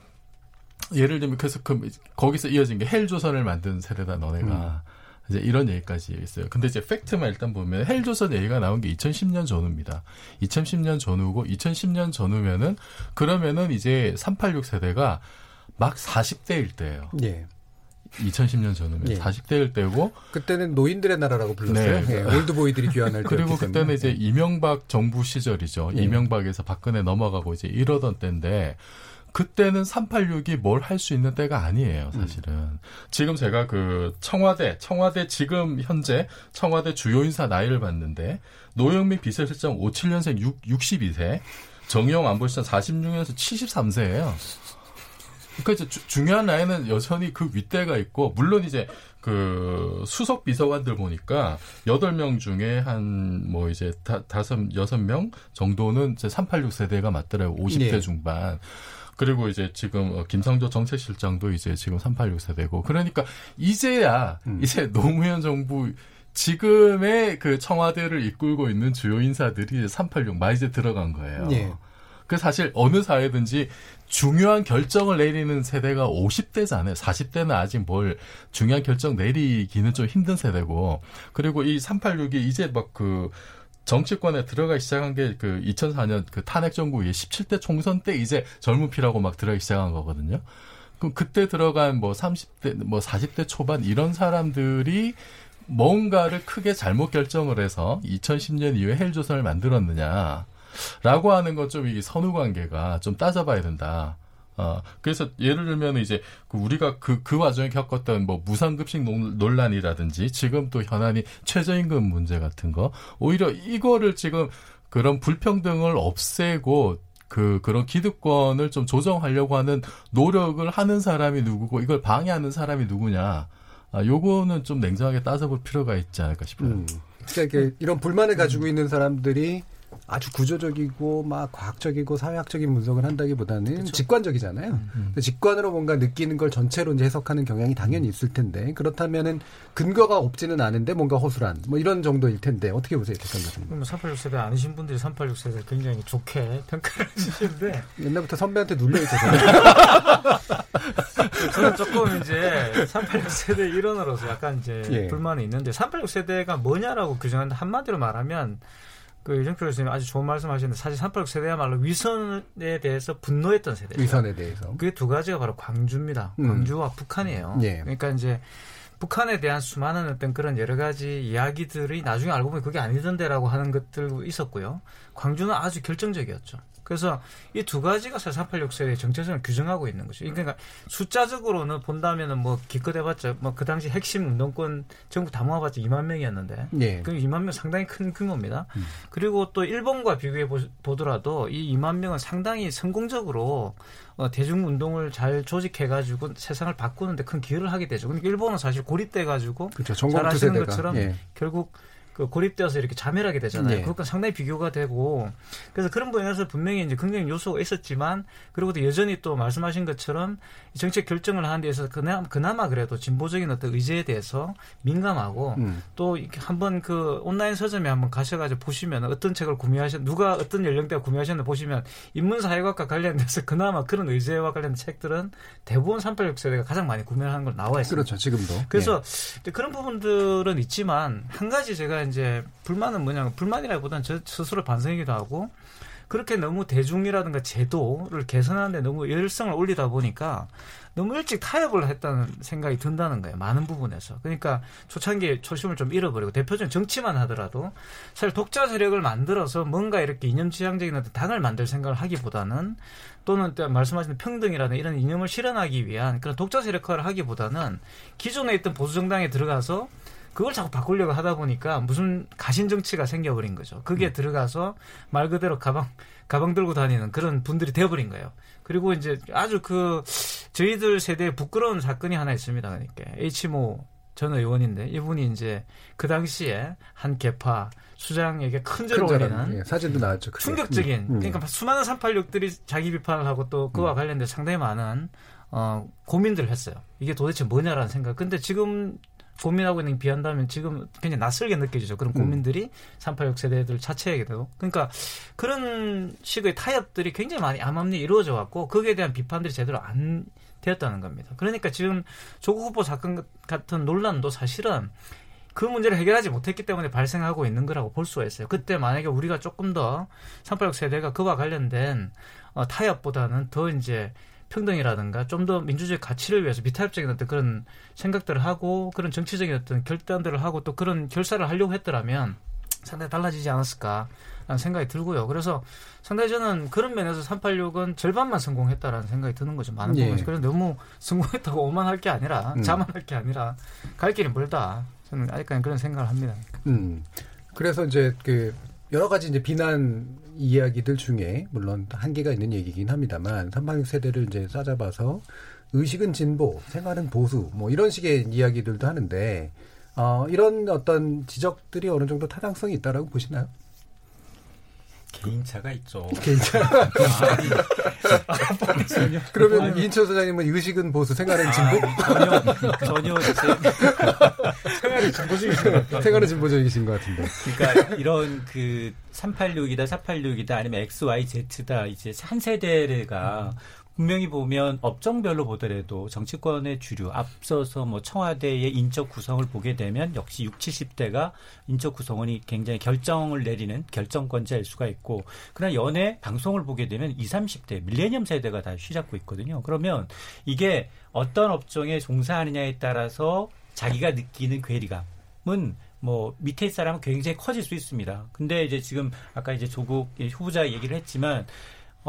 예를 들면 그래서 그 거기서 이어진 게 헬조선을 만든 세대다 너네가. 음. 이제 이런 얘기까지 있어요. 근데 이제 팩트만 일단 보면 헬조선 얘기가 나온 게 2010년 전후입니다. 2010년 전후고 2010년 전후면은 그러면은 이제 386 세대가 막 40대일 때예요. 예. 2010년 전후면 예. 40대일 때고 그때는 노인들의 나라라고 불렀어요. 네. 예. 올드보이들이 귀환할 때 그리고 그때는 이제 이명박 정부 시절이죠. 예. 이명박에서 박근혜 넘어가고 이제 이러던 때인데 그때는 386이 뭘 할 수 있는 때가 아니에요, 사실은. 음. 지금 제가 그 청와대, 청와대 지금 현재 청와대 주요 인사 나이를 봤는데 노영민 비서실장 57년생 6, 62세, 정용 안보실장 46년에서 73세예요. 그러니까 이제 주, 중요한 나이는 여전히 그 윗대가 있고 물론 이제 그 수석 비서관들 보니까 여덟 명 중에 한 뭐 이제 다, 다섯 여섯 명 정도는 이제 386 세대가 맞더라고요. 50대 네. 중반. 그리고 이제 지금 어, 김상조 정책실장도 이제 지금 386 세대고 그러니까 이제야 음. 이제 노무현 정부 지금의 그 청와대를 이끌고 있는 주요 인사들이 이제 386 마이제 들어간 거예요. 예. 그 사실 어느 사회든지 중요한 결정을 내리는 세대가 50대잖아요. 40대는 아직 뭘 중요한 결정 내리기는 좀 힘든 세대고. 그리고 이 386이 이제 막 그 정치권에 들어가기 시작한 게 그 2004년 그 탄핵 에 17대 총선 때 이제 젊은 피라고 막 들어가기 시작한 거거든요. 그럼 그때 들어간 뭐 30대, 뭐 40대 초반 이런 사람들이 뭔가를 크게 잘못 결정을 해서 2010년 이후에 헬조선을 만들었느냐. 라고 하는 것 좀 이 선후 관계가 좀 따져봐야 된다. 어, 그래서 예를 들면 이제 그 우리가 그, 그 와중에 겪었던 뭐 무상급식 논란이라든지 지금 또 현안이 최저임금 문제 같은 거 오히려 이거를 지금 그런 불평등을 없애고 그 그런 기득권을 좀 조정하려고 하는 노력을 하는 사람이 누구고 이걸 방해하는 사람이 누구냐. 아, 요거는 좀 냉정하게 따져볼 필요가 있지 않을까 싶어요. 음. 그러니까 이런 불만을 가지고 있는 사람들이 아주 구조적이고 막 과학적이고 사회학적인 분석을 한다기보다는 그렇죠. 직관적이잖아요. 음, 음. 직관으로 뭔가 느끼는 걸 전체로 이제 해석하는 경향이 당연히 있을 텐데 그렇다면은 근거가 없지는 않은데 뭔가 허술한 뭐 이런 정도일 텐데 어떻게 보세요, 대표님? 그럼 386 세대 아니신 분들이 386 세대 굉장히 좋게 평가를 주시는데 옛날부터 선배한테 눌려 있어서 저는 조금 이제 386 세대 일원으로서 약간 이제 예. 불만이 있는데 386 세대가 뭐냐라고 규정하는데 한마디로 말하면 그 유정표 교수님 아주 좋은 말씀 하셨는데 사실 386 세대야말로 위선에 대해서 분노했던 세대죠. 위선에 대해서. 그게 두 가지가 바로 광주입니다. 음. 광주와 북한이에요. 예. 그러니까 이제 북한에 대한 수많은 어떤 그런 여러 가지 이야기들이 나중에 알고 보니 그게 아니던데라고 하는 것들도 있었고요. 광주는 아주 결정적이었죠. 그래서 이 두 가지가 사실 486세의 정체성을 규정하고 있는 거죠. 그러니까 숫자적으로는 본다면은 뭐 기껏 해봤자 뭐 그 당시 핵심 운동권 전국 다 모아봤자 2만 명이었는데 네. 그 2만 명 상당히 큰 규모입니다. 음. 그리고 또 일본과 비교해 보더라도 이 2만 명은 상당히 성공적으로 어, 대중 운동을 잘 조직해가지고 세상을 바꾸는데 큰 기여를 하게 되죠. 그러니까 일본은 사실 고립돼가지고 그렇죠. 잘 아시는 것처럼 예. 결국 그 고립되어서 이렇게 자멸하게 되잖아요. 네. 그것과 상당히 비교가 되고 그래서 그런 부분에서 분명히 이제 긍정적 요소가 있었지만 그리고 또 여전히 또 말씀하신 것처럼 정책 결정을 하는 데서 그나마, 그나마 그래도 진보적인 어떤 의제에 대해서 민감하고 음. 또 한번 그 온라인 서점에 한번 가셔가지고 보시면 어떤 책을 구매하셨 누가 어떤 연령대가 구매하셨나 보시면 인문사회학과 관련돼서 그나마 그런 의제와 관련된 책들은 대부분 386 세대가 가장 많이 구매하는 걸 나와 있습니다. 그렇죠, 지금도. 그래서 네. 그런 부분들은 있지만 한 가지 제가 이제 불만은 뭐냐면 불만이라기보다는 저 스스로 반성이기도 하고 그렇게 너무 대중이라든가 제도를 개선하는데 너무 열성을 올리다 보니까 너무 일찍 타협을 했다는 생각이 든다는 거예요. 많은 부분에서. 그러니까 초창기에 초심을 좀 잃어버리고 대표적인 정치만 하더라도 사실 독자 세력을 만들어서 뭔가 이렇게 이념지향적인 어떤 당을 만들 생각을 하기보다는 또는 또 말씀하신 평등이라는 이런 이념을 실현하기 위한 그런 독자 세력화를 하기보다는 기존에 있던 보수 정당에 들어가서 그걸 자꾸 바꾸려고 하다 보니까 무슨 가신 정치가 생겨버린 거죠. 그게 들어가서 말 그대로 가방 가방 들고 다니는 그런 분들이 되어버린 거예요. 그리고 이제 아주 그 저희들 세대에 부끄러운 사건이 하나 있습니다. 그러니까 H모 전 의원인데 이분이 이제 그 당시에 한 개파 수장에게 큰 죄를 올리는 예, 사진도 나왔죠. 그게. 충격적인 음, 음. 그러니까 수많은 386들이 자기 비판을 하고 또 그와 관련된 상당히 많은 어 고민들을 했어요. 이게 도대체 뭐냐라는 생각. 근데 지금 고민하고 있는 게 비한다면 지금 굉장히 낯설게 느껴지죠. 그런 음. 고민들이 386 세대들 자체에게도. 그러니까 그런 식의 타협들이 굉장히 많이 암암리 이루어져 왔고 거기에 대한 비판들이 제대로 안 되었다는 겁니다. 그러니까 지금 조국 후보 사건 같은 논란도 사실은 그 문제를 해결하지 못했기 때문에 발생하고 있는 거라고 볼 수가 있어요. 그때 만약에 우리가 조금 더386 세대가 그와 관련된 어, 타협보다는 더 이제 평등이라든가 좀 더 민주주의 가치를 위해서 비타협적인 어떤 그런 생각들을 하고 그런 정치적인 어떤 결단들을 하고 또 그런 결사를 하려고 했더라면 상당히 달라지지 않았을까라는 생각이 들고요. 그래서 상당히 저는 그런 면에서 386은 절반만 성공했다라는 생각이 드는 거죠. 많은 예. 부분에서. 그래서 너무 성공했다고 오만할 게 아니라 음. 자만할 게 아니라 갈 길이 멀다. 저는 아직까지 그런 생각을 합니다. 음. 그래서 이제 그 여러 가지 이제 비난 이야기들 중에 물론 한계가 있는 얘기긴 합니다만 386 세대를 이제 싸잡아서 의식은 진보, 생활은 보수 뭐 이런 식의 이야기들도 하는데 어, 이런 어떤 지적들이 어느 정도 타당성이 있다라고 보시나요? 개인차가 있죠. 개인차. 전혀. 그러면 아니요. 이인철 소장님은 의식은 보수, 생활은 진보? 아, 전혀 전혀 생활이 진보적이신 것 같아요. 생활은 진보적이신 것 같은데. 그러니까 이런 그 386이다, 486이다 아니면 XYZ다 이제 한 세대가 분명히 보면 업종별로 보더라도 정치권의 주류 앞서서 뭐 청와대의 인적 구성을 보게 되면 역시 6, 70대가 인적 구성원이 굉장히 결정을 내리는 결정권자일 수가 있고 그러나 연예 방송을 보게 되면 20, 30대 밀레니엄 세대가 다 휘잡고 있거든요. 그러면 이게 어떤 업종에 종사하느냐에 따라서 자기가 느끼는 괴리감은 뭐 밑에 사람은 굉장히 커질 수 있습니다. 근데 이제 지금 아까 이제 조국 후보자 얘기를 했지만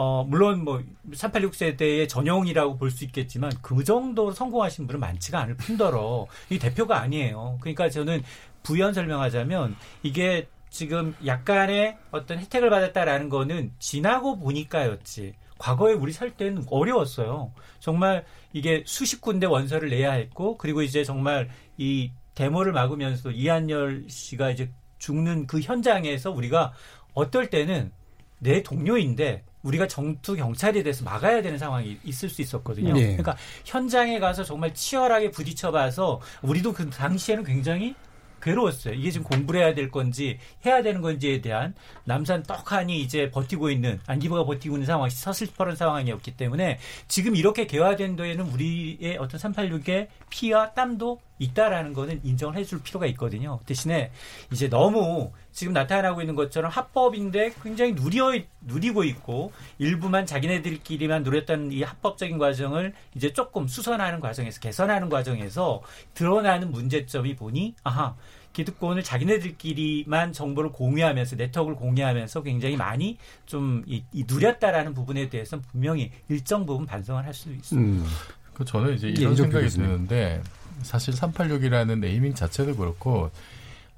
어, 물론 뭐, 386 세대의 전형이라고 볼 수 있겠지만, 그 정도로 성공하신 분은 많지가 않을 뿐더러, 이 대표가 아니에요. 그러니까 저는 부연 설명하자면, 이게 지금 약간의 어떤 혜택을 받았다라는 거는 지나고 보니까였지. 과거에 우리 살 때는 어려웠어요. 정말 이게 수십 군데 원서를 내야 했고, 그리고 이제 정말 이 데모를 막으면서 이한열 씨가 이제 죽는 그 현장에서 우리가 어떨 때는 내 동료인데 우리가 정투 경찰이 돼서 막아야 되는 상황이 있을 수 있었거든요. 예. 그러니까 현장에 가서 정말 치열하게 부딪혀봐서 우리도 그 당시에는 굉장히 괴로웠어요. 이게 지금 공부를 해야 될 건지 해야 되는 건지에 대한 남산 떡하니 이제 버티고 있는 안기부가 버티고 있는 상황, 서슬퍼런 상황이었기 때문에 지금 이렇게 개화된 데에는 우리의 어떤 386의 피와 땀도 있다라는 거는 인정을 해줄 필요가 있거든요. 대신에 이제 너무 지금 나타나고 있는 것처럼 합법인데 굉장히 누려 누리고 있고 일부만 자기네들끼리만 누렸다는 이 합법적인 과정을 이제 조금 수선하는 과정에서 개선하는 과정에서 드러나는 문제점이 보니 아하 기득권을 자기네들끼리만 정보를 공유하면서 네트워크를 공유하면서 굉장히 많이 좀 이, 이 누렸다라는 부분에 대해서는 분명히 일정 부분 반성을 할수 있습니다. 음. 그 저는 이제 예, 이런 생각이 교수님. 드는데 사실 386이라는 네이밍 자체도 그렇고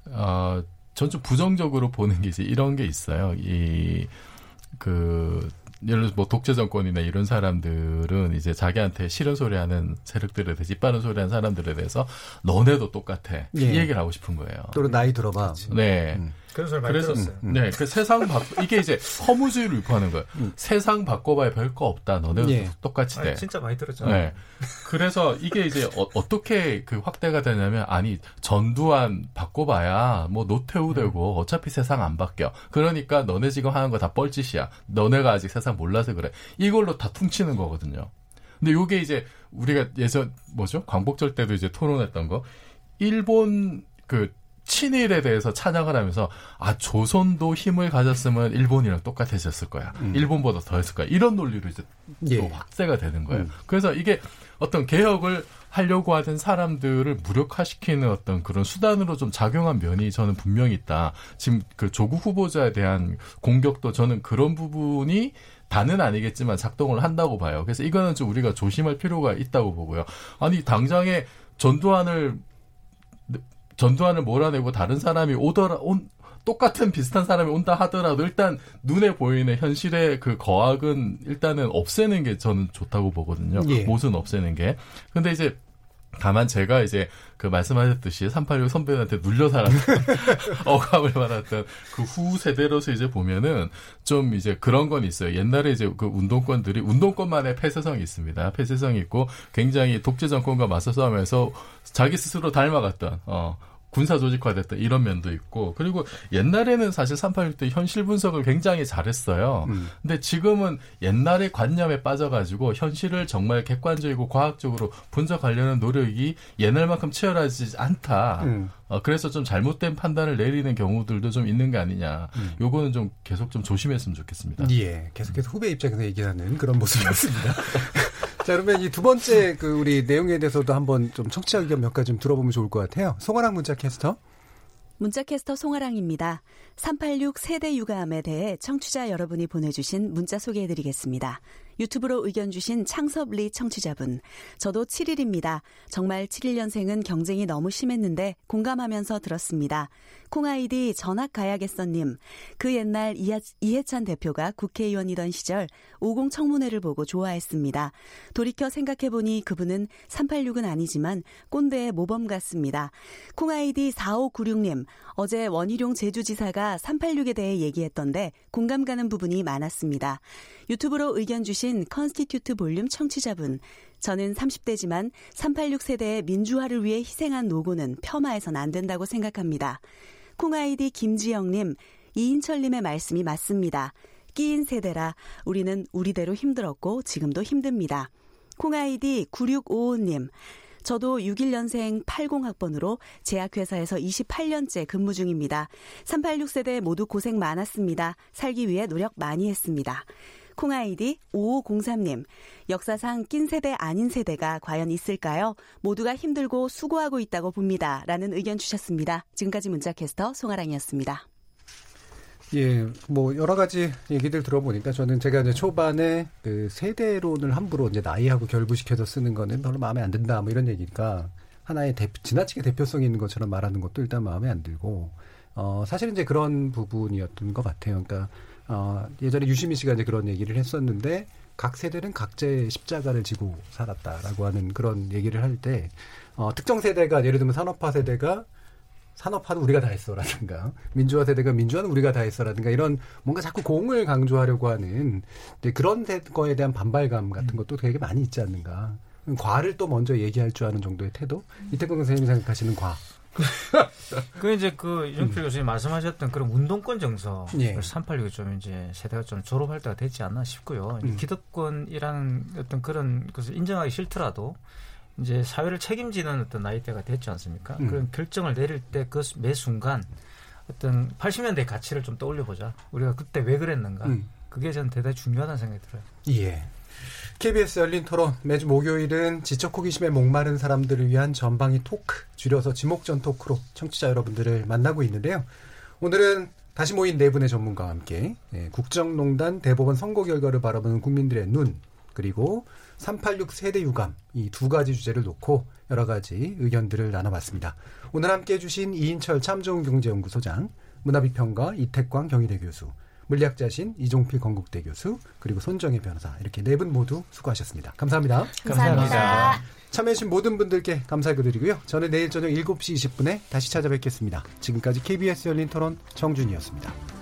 어, 전 좀 부정적으로 보는 게 이제 이런 게 있어요. 이 그 예를 들어서 뭐 독재 정권이나 이런 사람들은 이제 자기한테 싫은 소리 하는 세력들에 대해서 이빠른 소리 하는 사람들에 대해서 너네도 똑같아. 예. 이 얘기를 하고 싶은 거예요. 또는 나이 들어봐. 네. 그런 소리 많이 그래서 들었어요. 네, 그 세상 바 이게 이제 허무주의를 유포하는 거예요. 세상 바꿔봐야 별거 없다. 너네도 예. 똑같이 돼. 아니, 진짜 많이 들었죠. 네. 그래서 이게 이제 어, 떻게그 확대가 되냐면 아니 전두환 바꿔봐야 뭐 노태우 되고 어차피 세상 안 바뀌어. 그러니까 너네 지금 하는 거 다 뻘짓이야. 너네가 아직 세상 몰라서 그래. 이걸로 다 퉁치는 거거든요. 근데 요게 이제 우리가 예전 뭐죠? 광복절 때도 이제 토론했던 거. 일본 그 친일에 대해서 찬양을 하면서 아 조선도 힘을 가졌으면 일본이랑 똑같아졌을 거야. 음. 일본보다 더 했을 거야. 이런 논리로 이제 예. 또 확대가 되는 거예요. 음. 그래서 이게 어떤 개혁을 하려고 하던 사람들을 무력화시키는 어떤 그런 수단으로 좀 작용한 면이 저는 분명히 있다. 지금 그 조국 후보자에 대한 공격도 저는 그런 부분이 다는 아니겠지만 작동을 한다고 봐요. 그래서 이거는 좀 우리가 조심할 필요가 있다고 보고요. 아니 당장에 전두환을 전두환을 몰아내고 다른 사람이 오더라 온 똑같은 비슷한 사람이 온다 하더라도 일단 눈에 보이는 현실의 그 거학은 일단은 없애는 게 저는 좋다고 보거든요. 예. 못은 없애는 게. 근데 이제 다만 제가 이제 그 말씀하셨듯이 386 선배한테 눌려 살았던 어감을 받았던 그 후 세대로서 이제 보면은 좀 이제 그런 건 있어요. 옛날에 이제 그 운동권들이 운동권만의 폐쇄성이 있습니다. 폐쇄성이 있고 굉장히 독재 정권과 맞서 싸우면서 자기 스스로 닮아갔던 어 군사 조직화됐다 이런 면도 있고 그리고 옛날에는 사실 386때 현실 분석을 굉장히 잘했어요. 음. 근데 지금은 옛날의 관념에 빠져가지고 현실을 정말 객관적이고 과학적으로 분석하려는 노력이 옛날만큼 치열하지 않다. 음. 어, 그래서 좀 잘못된 판단을 내리는 경우들도 좀 있는 게 아니냐. 음. 요거는 좀 계속 좀 조심했으면 좋겠습니다. 예, 계속해서 후배 입장에서 얘기하는 그런 모습이었습니다. 자, 그러면 이 두 번째 그 우리 내용에 대해서도 한번 좀 청취자 의견 몇 가지 좀 들어보면 좋을 것 같아요. 송아랑 문자 캐스터. 문자캐스터 송아랑입니다. 386 세대 육아함에 대해 청취자 여러분이 보내주신 문자 소개해드리겠습니다. 유튜브로 의견 주신 창섭리 청취자분. 저도 7일입니다. 정말 7일년생은 경쟁이 너무 심했는데 공감하면서 들었습니다. 콩아이디 전학 가야겠어님. 그 옛날 이해찬 대표가 국회의원이던 시절 50 청문회를 보고 좋아했습니다. 돌이켜 생각해보니 그분은 386은 아니지만 꼰대의 모범 같습니다. 콩아이디 4596님. 어제 원희룡 제주지사가 386에 대해 얘기했던데 공감 가는 부분이 많았습니다. 유튜브로 의견 주신 컨스티튜트 볼륨 청취자분. 저는 30대지만 386 세대의 민주화를 위해 희생한 노고는 폄하해선 안 된다고 생각합니다. 콩아이디 김지영님, 이인철님의 말씀이 맞습니다. 끼인 세대라 우리는 우리대로 힘들었고 지금도 힘듭니다. 콩아이디 9655님, 저도 61년생 80학번으로 제약회사에서 28년째 근무 중입니다. 386세대 모두 고생 많았습니다. 살기 위해 노력 많이 했습니다. 콩아이디 5503님, 역사상 낀 세대 아닌 세대가 과연 있을까요? 모두가 힘들고 수고하고 있다고 봅니다. 라는 의견 주셨습니다. 지금까지 문자캐스터 송아랑이었습니다. 예, 뭐 여러 가지 얘기들 들어보니까 저는 제가 이제 초반에 그 세대론을 함부로 이제 나이하고 결부시켜서 쓰는 거는 별로 마음에 안 든다 뭐 이런 얘기니까 하나의 대, 지나치게 대표성 있는 것처럼 말하는 것도 일단 마음에 안 들고 어 사실은 이제 그런 부분이었던 것 같아요. 그러니까 어, 예전에 유시민 씨가 이제 그런 얘기를 했었는데 각 세대는 각자의 십자가를 지고 살았다라고 하는 그런 얘기를 할 때 어, 특정 세대가 예를 들면 산업화 세대가 산업화는 우리가 다 했어라든가 민주화 세대가 민주화는 우리가 다 했어라든가 이런 뭔가 자꾸 공을 강조하려고 하는 그런 거에 대한 반발감 같은 것도 되게 많이 있지 않는가. 과를 또 먼저 얘기할 줄 아는 정도의 태도. 이태근 선생님이 생각하시는 과. 그 이제 그 이정필 음. 교수님 말씀하셨던 그런 운동권 정서 예. 386이 좀 이제 세대가 좀 졸업할 때가 됐지 않나 싶고요. 음. 기득권이라는 어떤 그런 것을 인정하기 싫더라도 이제 사회를 책임지는 어떤 나이대가 됐지 않습니까? 음. 그런 결정을 내릴 때 그 매 순간 어떤 80년대 가치를 좀 떠올려 보자. 우리가 그때 왜 그랬는가? 음. 그게 저는 대단히 중요하다는 생각이 들어요. 예. KBS 열린 토론 매주 목요일은 지적 호기심에 목마른 사람들을 위한 전방위 토크 줄여서 지목전 토크로 청취자 여러분들을 만나고 있는데요. 오늘은 다시 모인 네 분의 전문가와 함께 예, 국정농단 대법원 선고 결과를 바라보는 국민들의 눈 그리고 386 세대 유감 이 두 가지 주제를 놓고 여러 가지 의견들을 나눠봤습니다. 오늘 함께해 주신 이인철 참정경제연구소장, 문화비평가 이택광 경희대 교수, 물리학자신 이종필 건국대 교수 그리고 손정혜 변호사 이렇게 네 분 모두 수고하셨습니다. 감사합니다. 감사합니다. 감사합니다. 참여해주신 모든 분들께 감사드리고요. 저는 내일 저녁 7시 20분에 다시 찾아뵙겠습니다. 지금까지 KBS 열린 토론 정준이었습니다.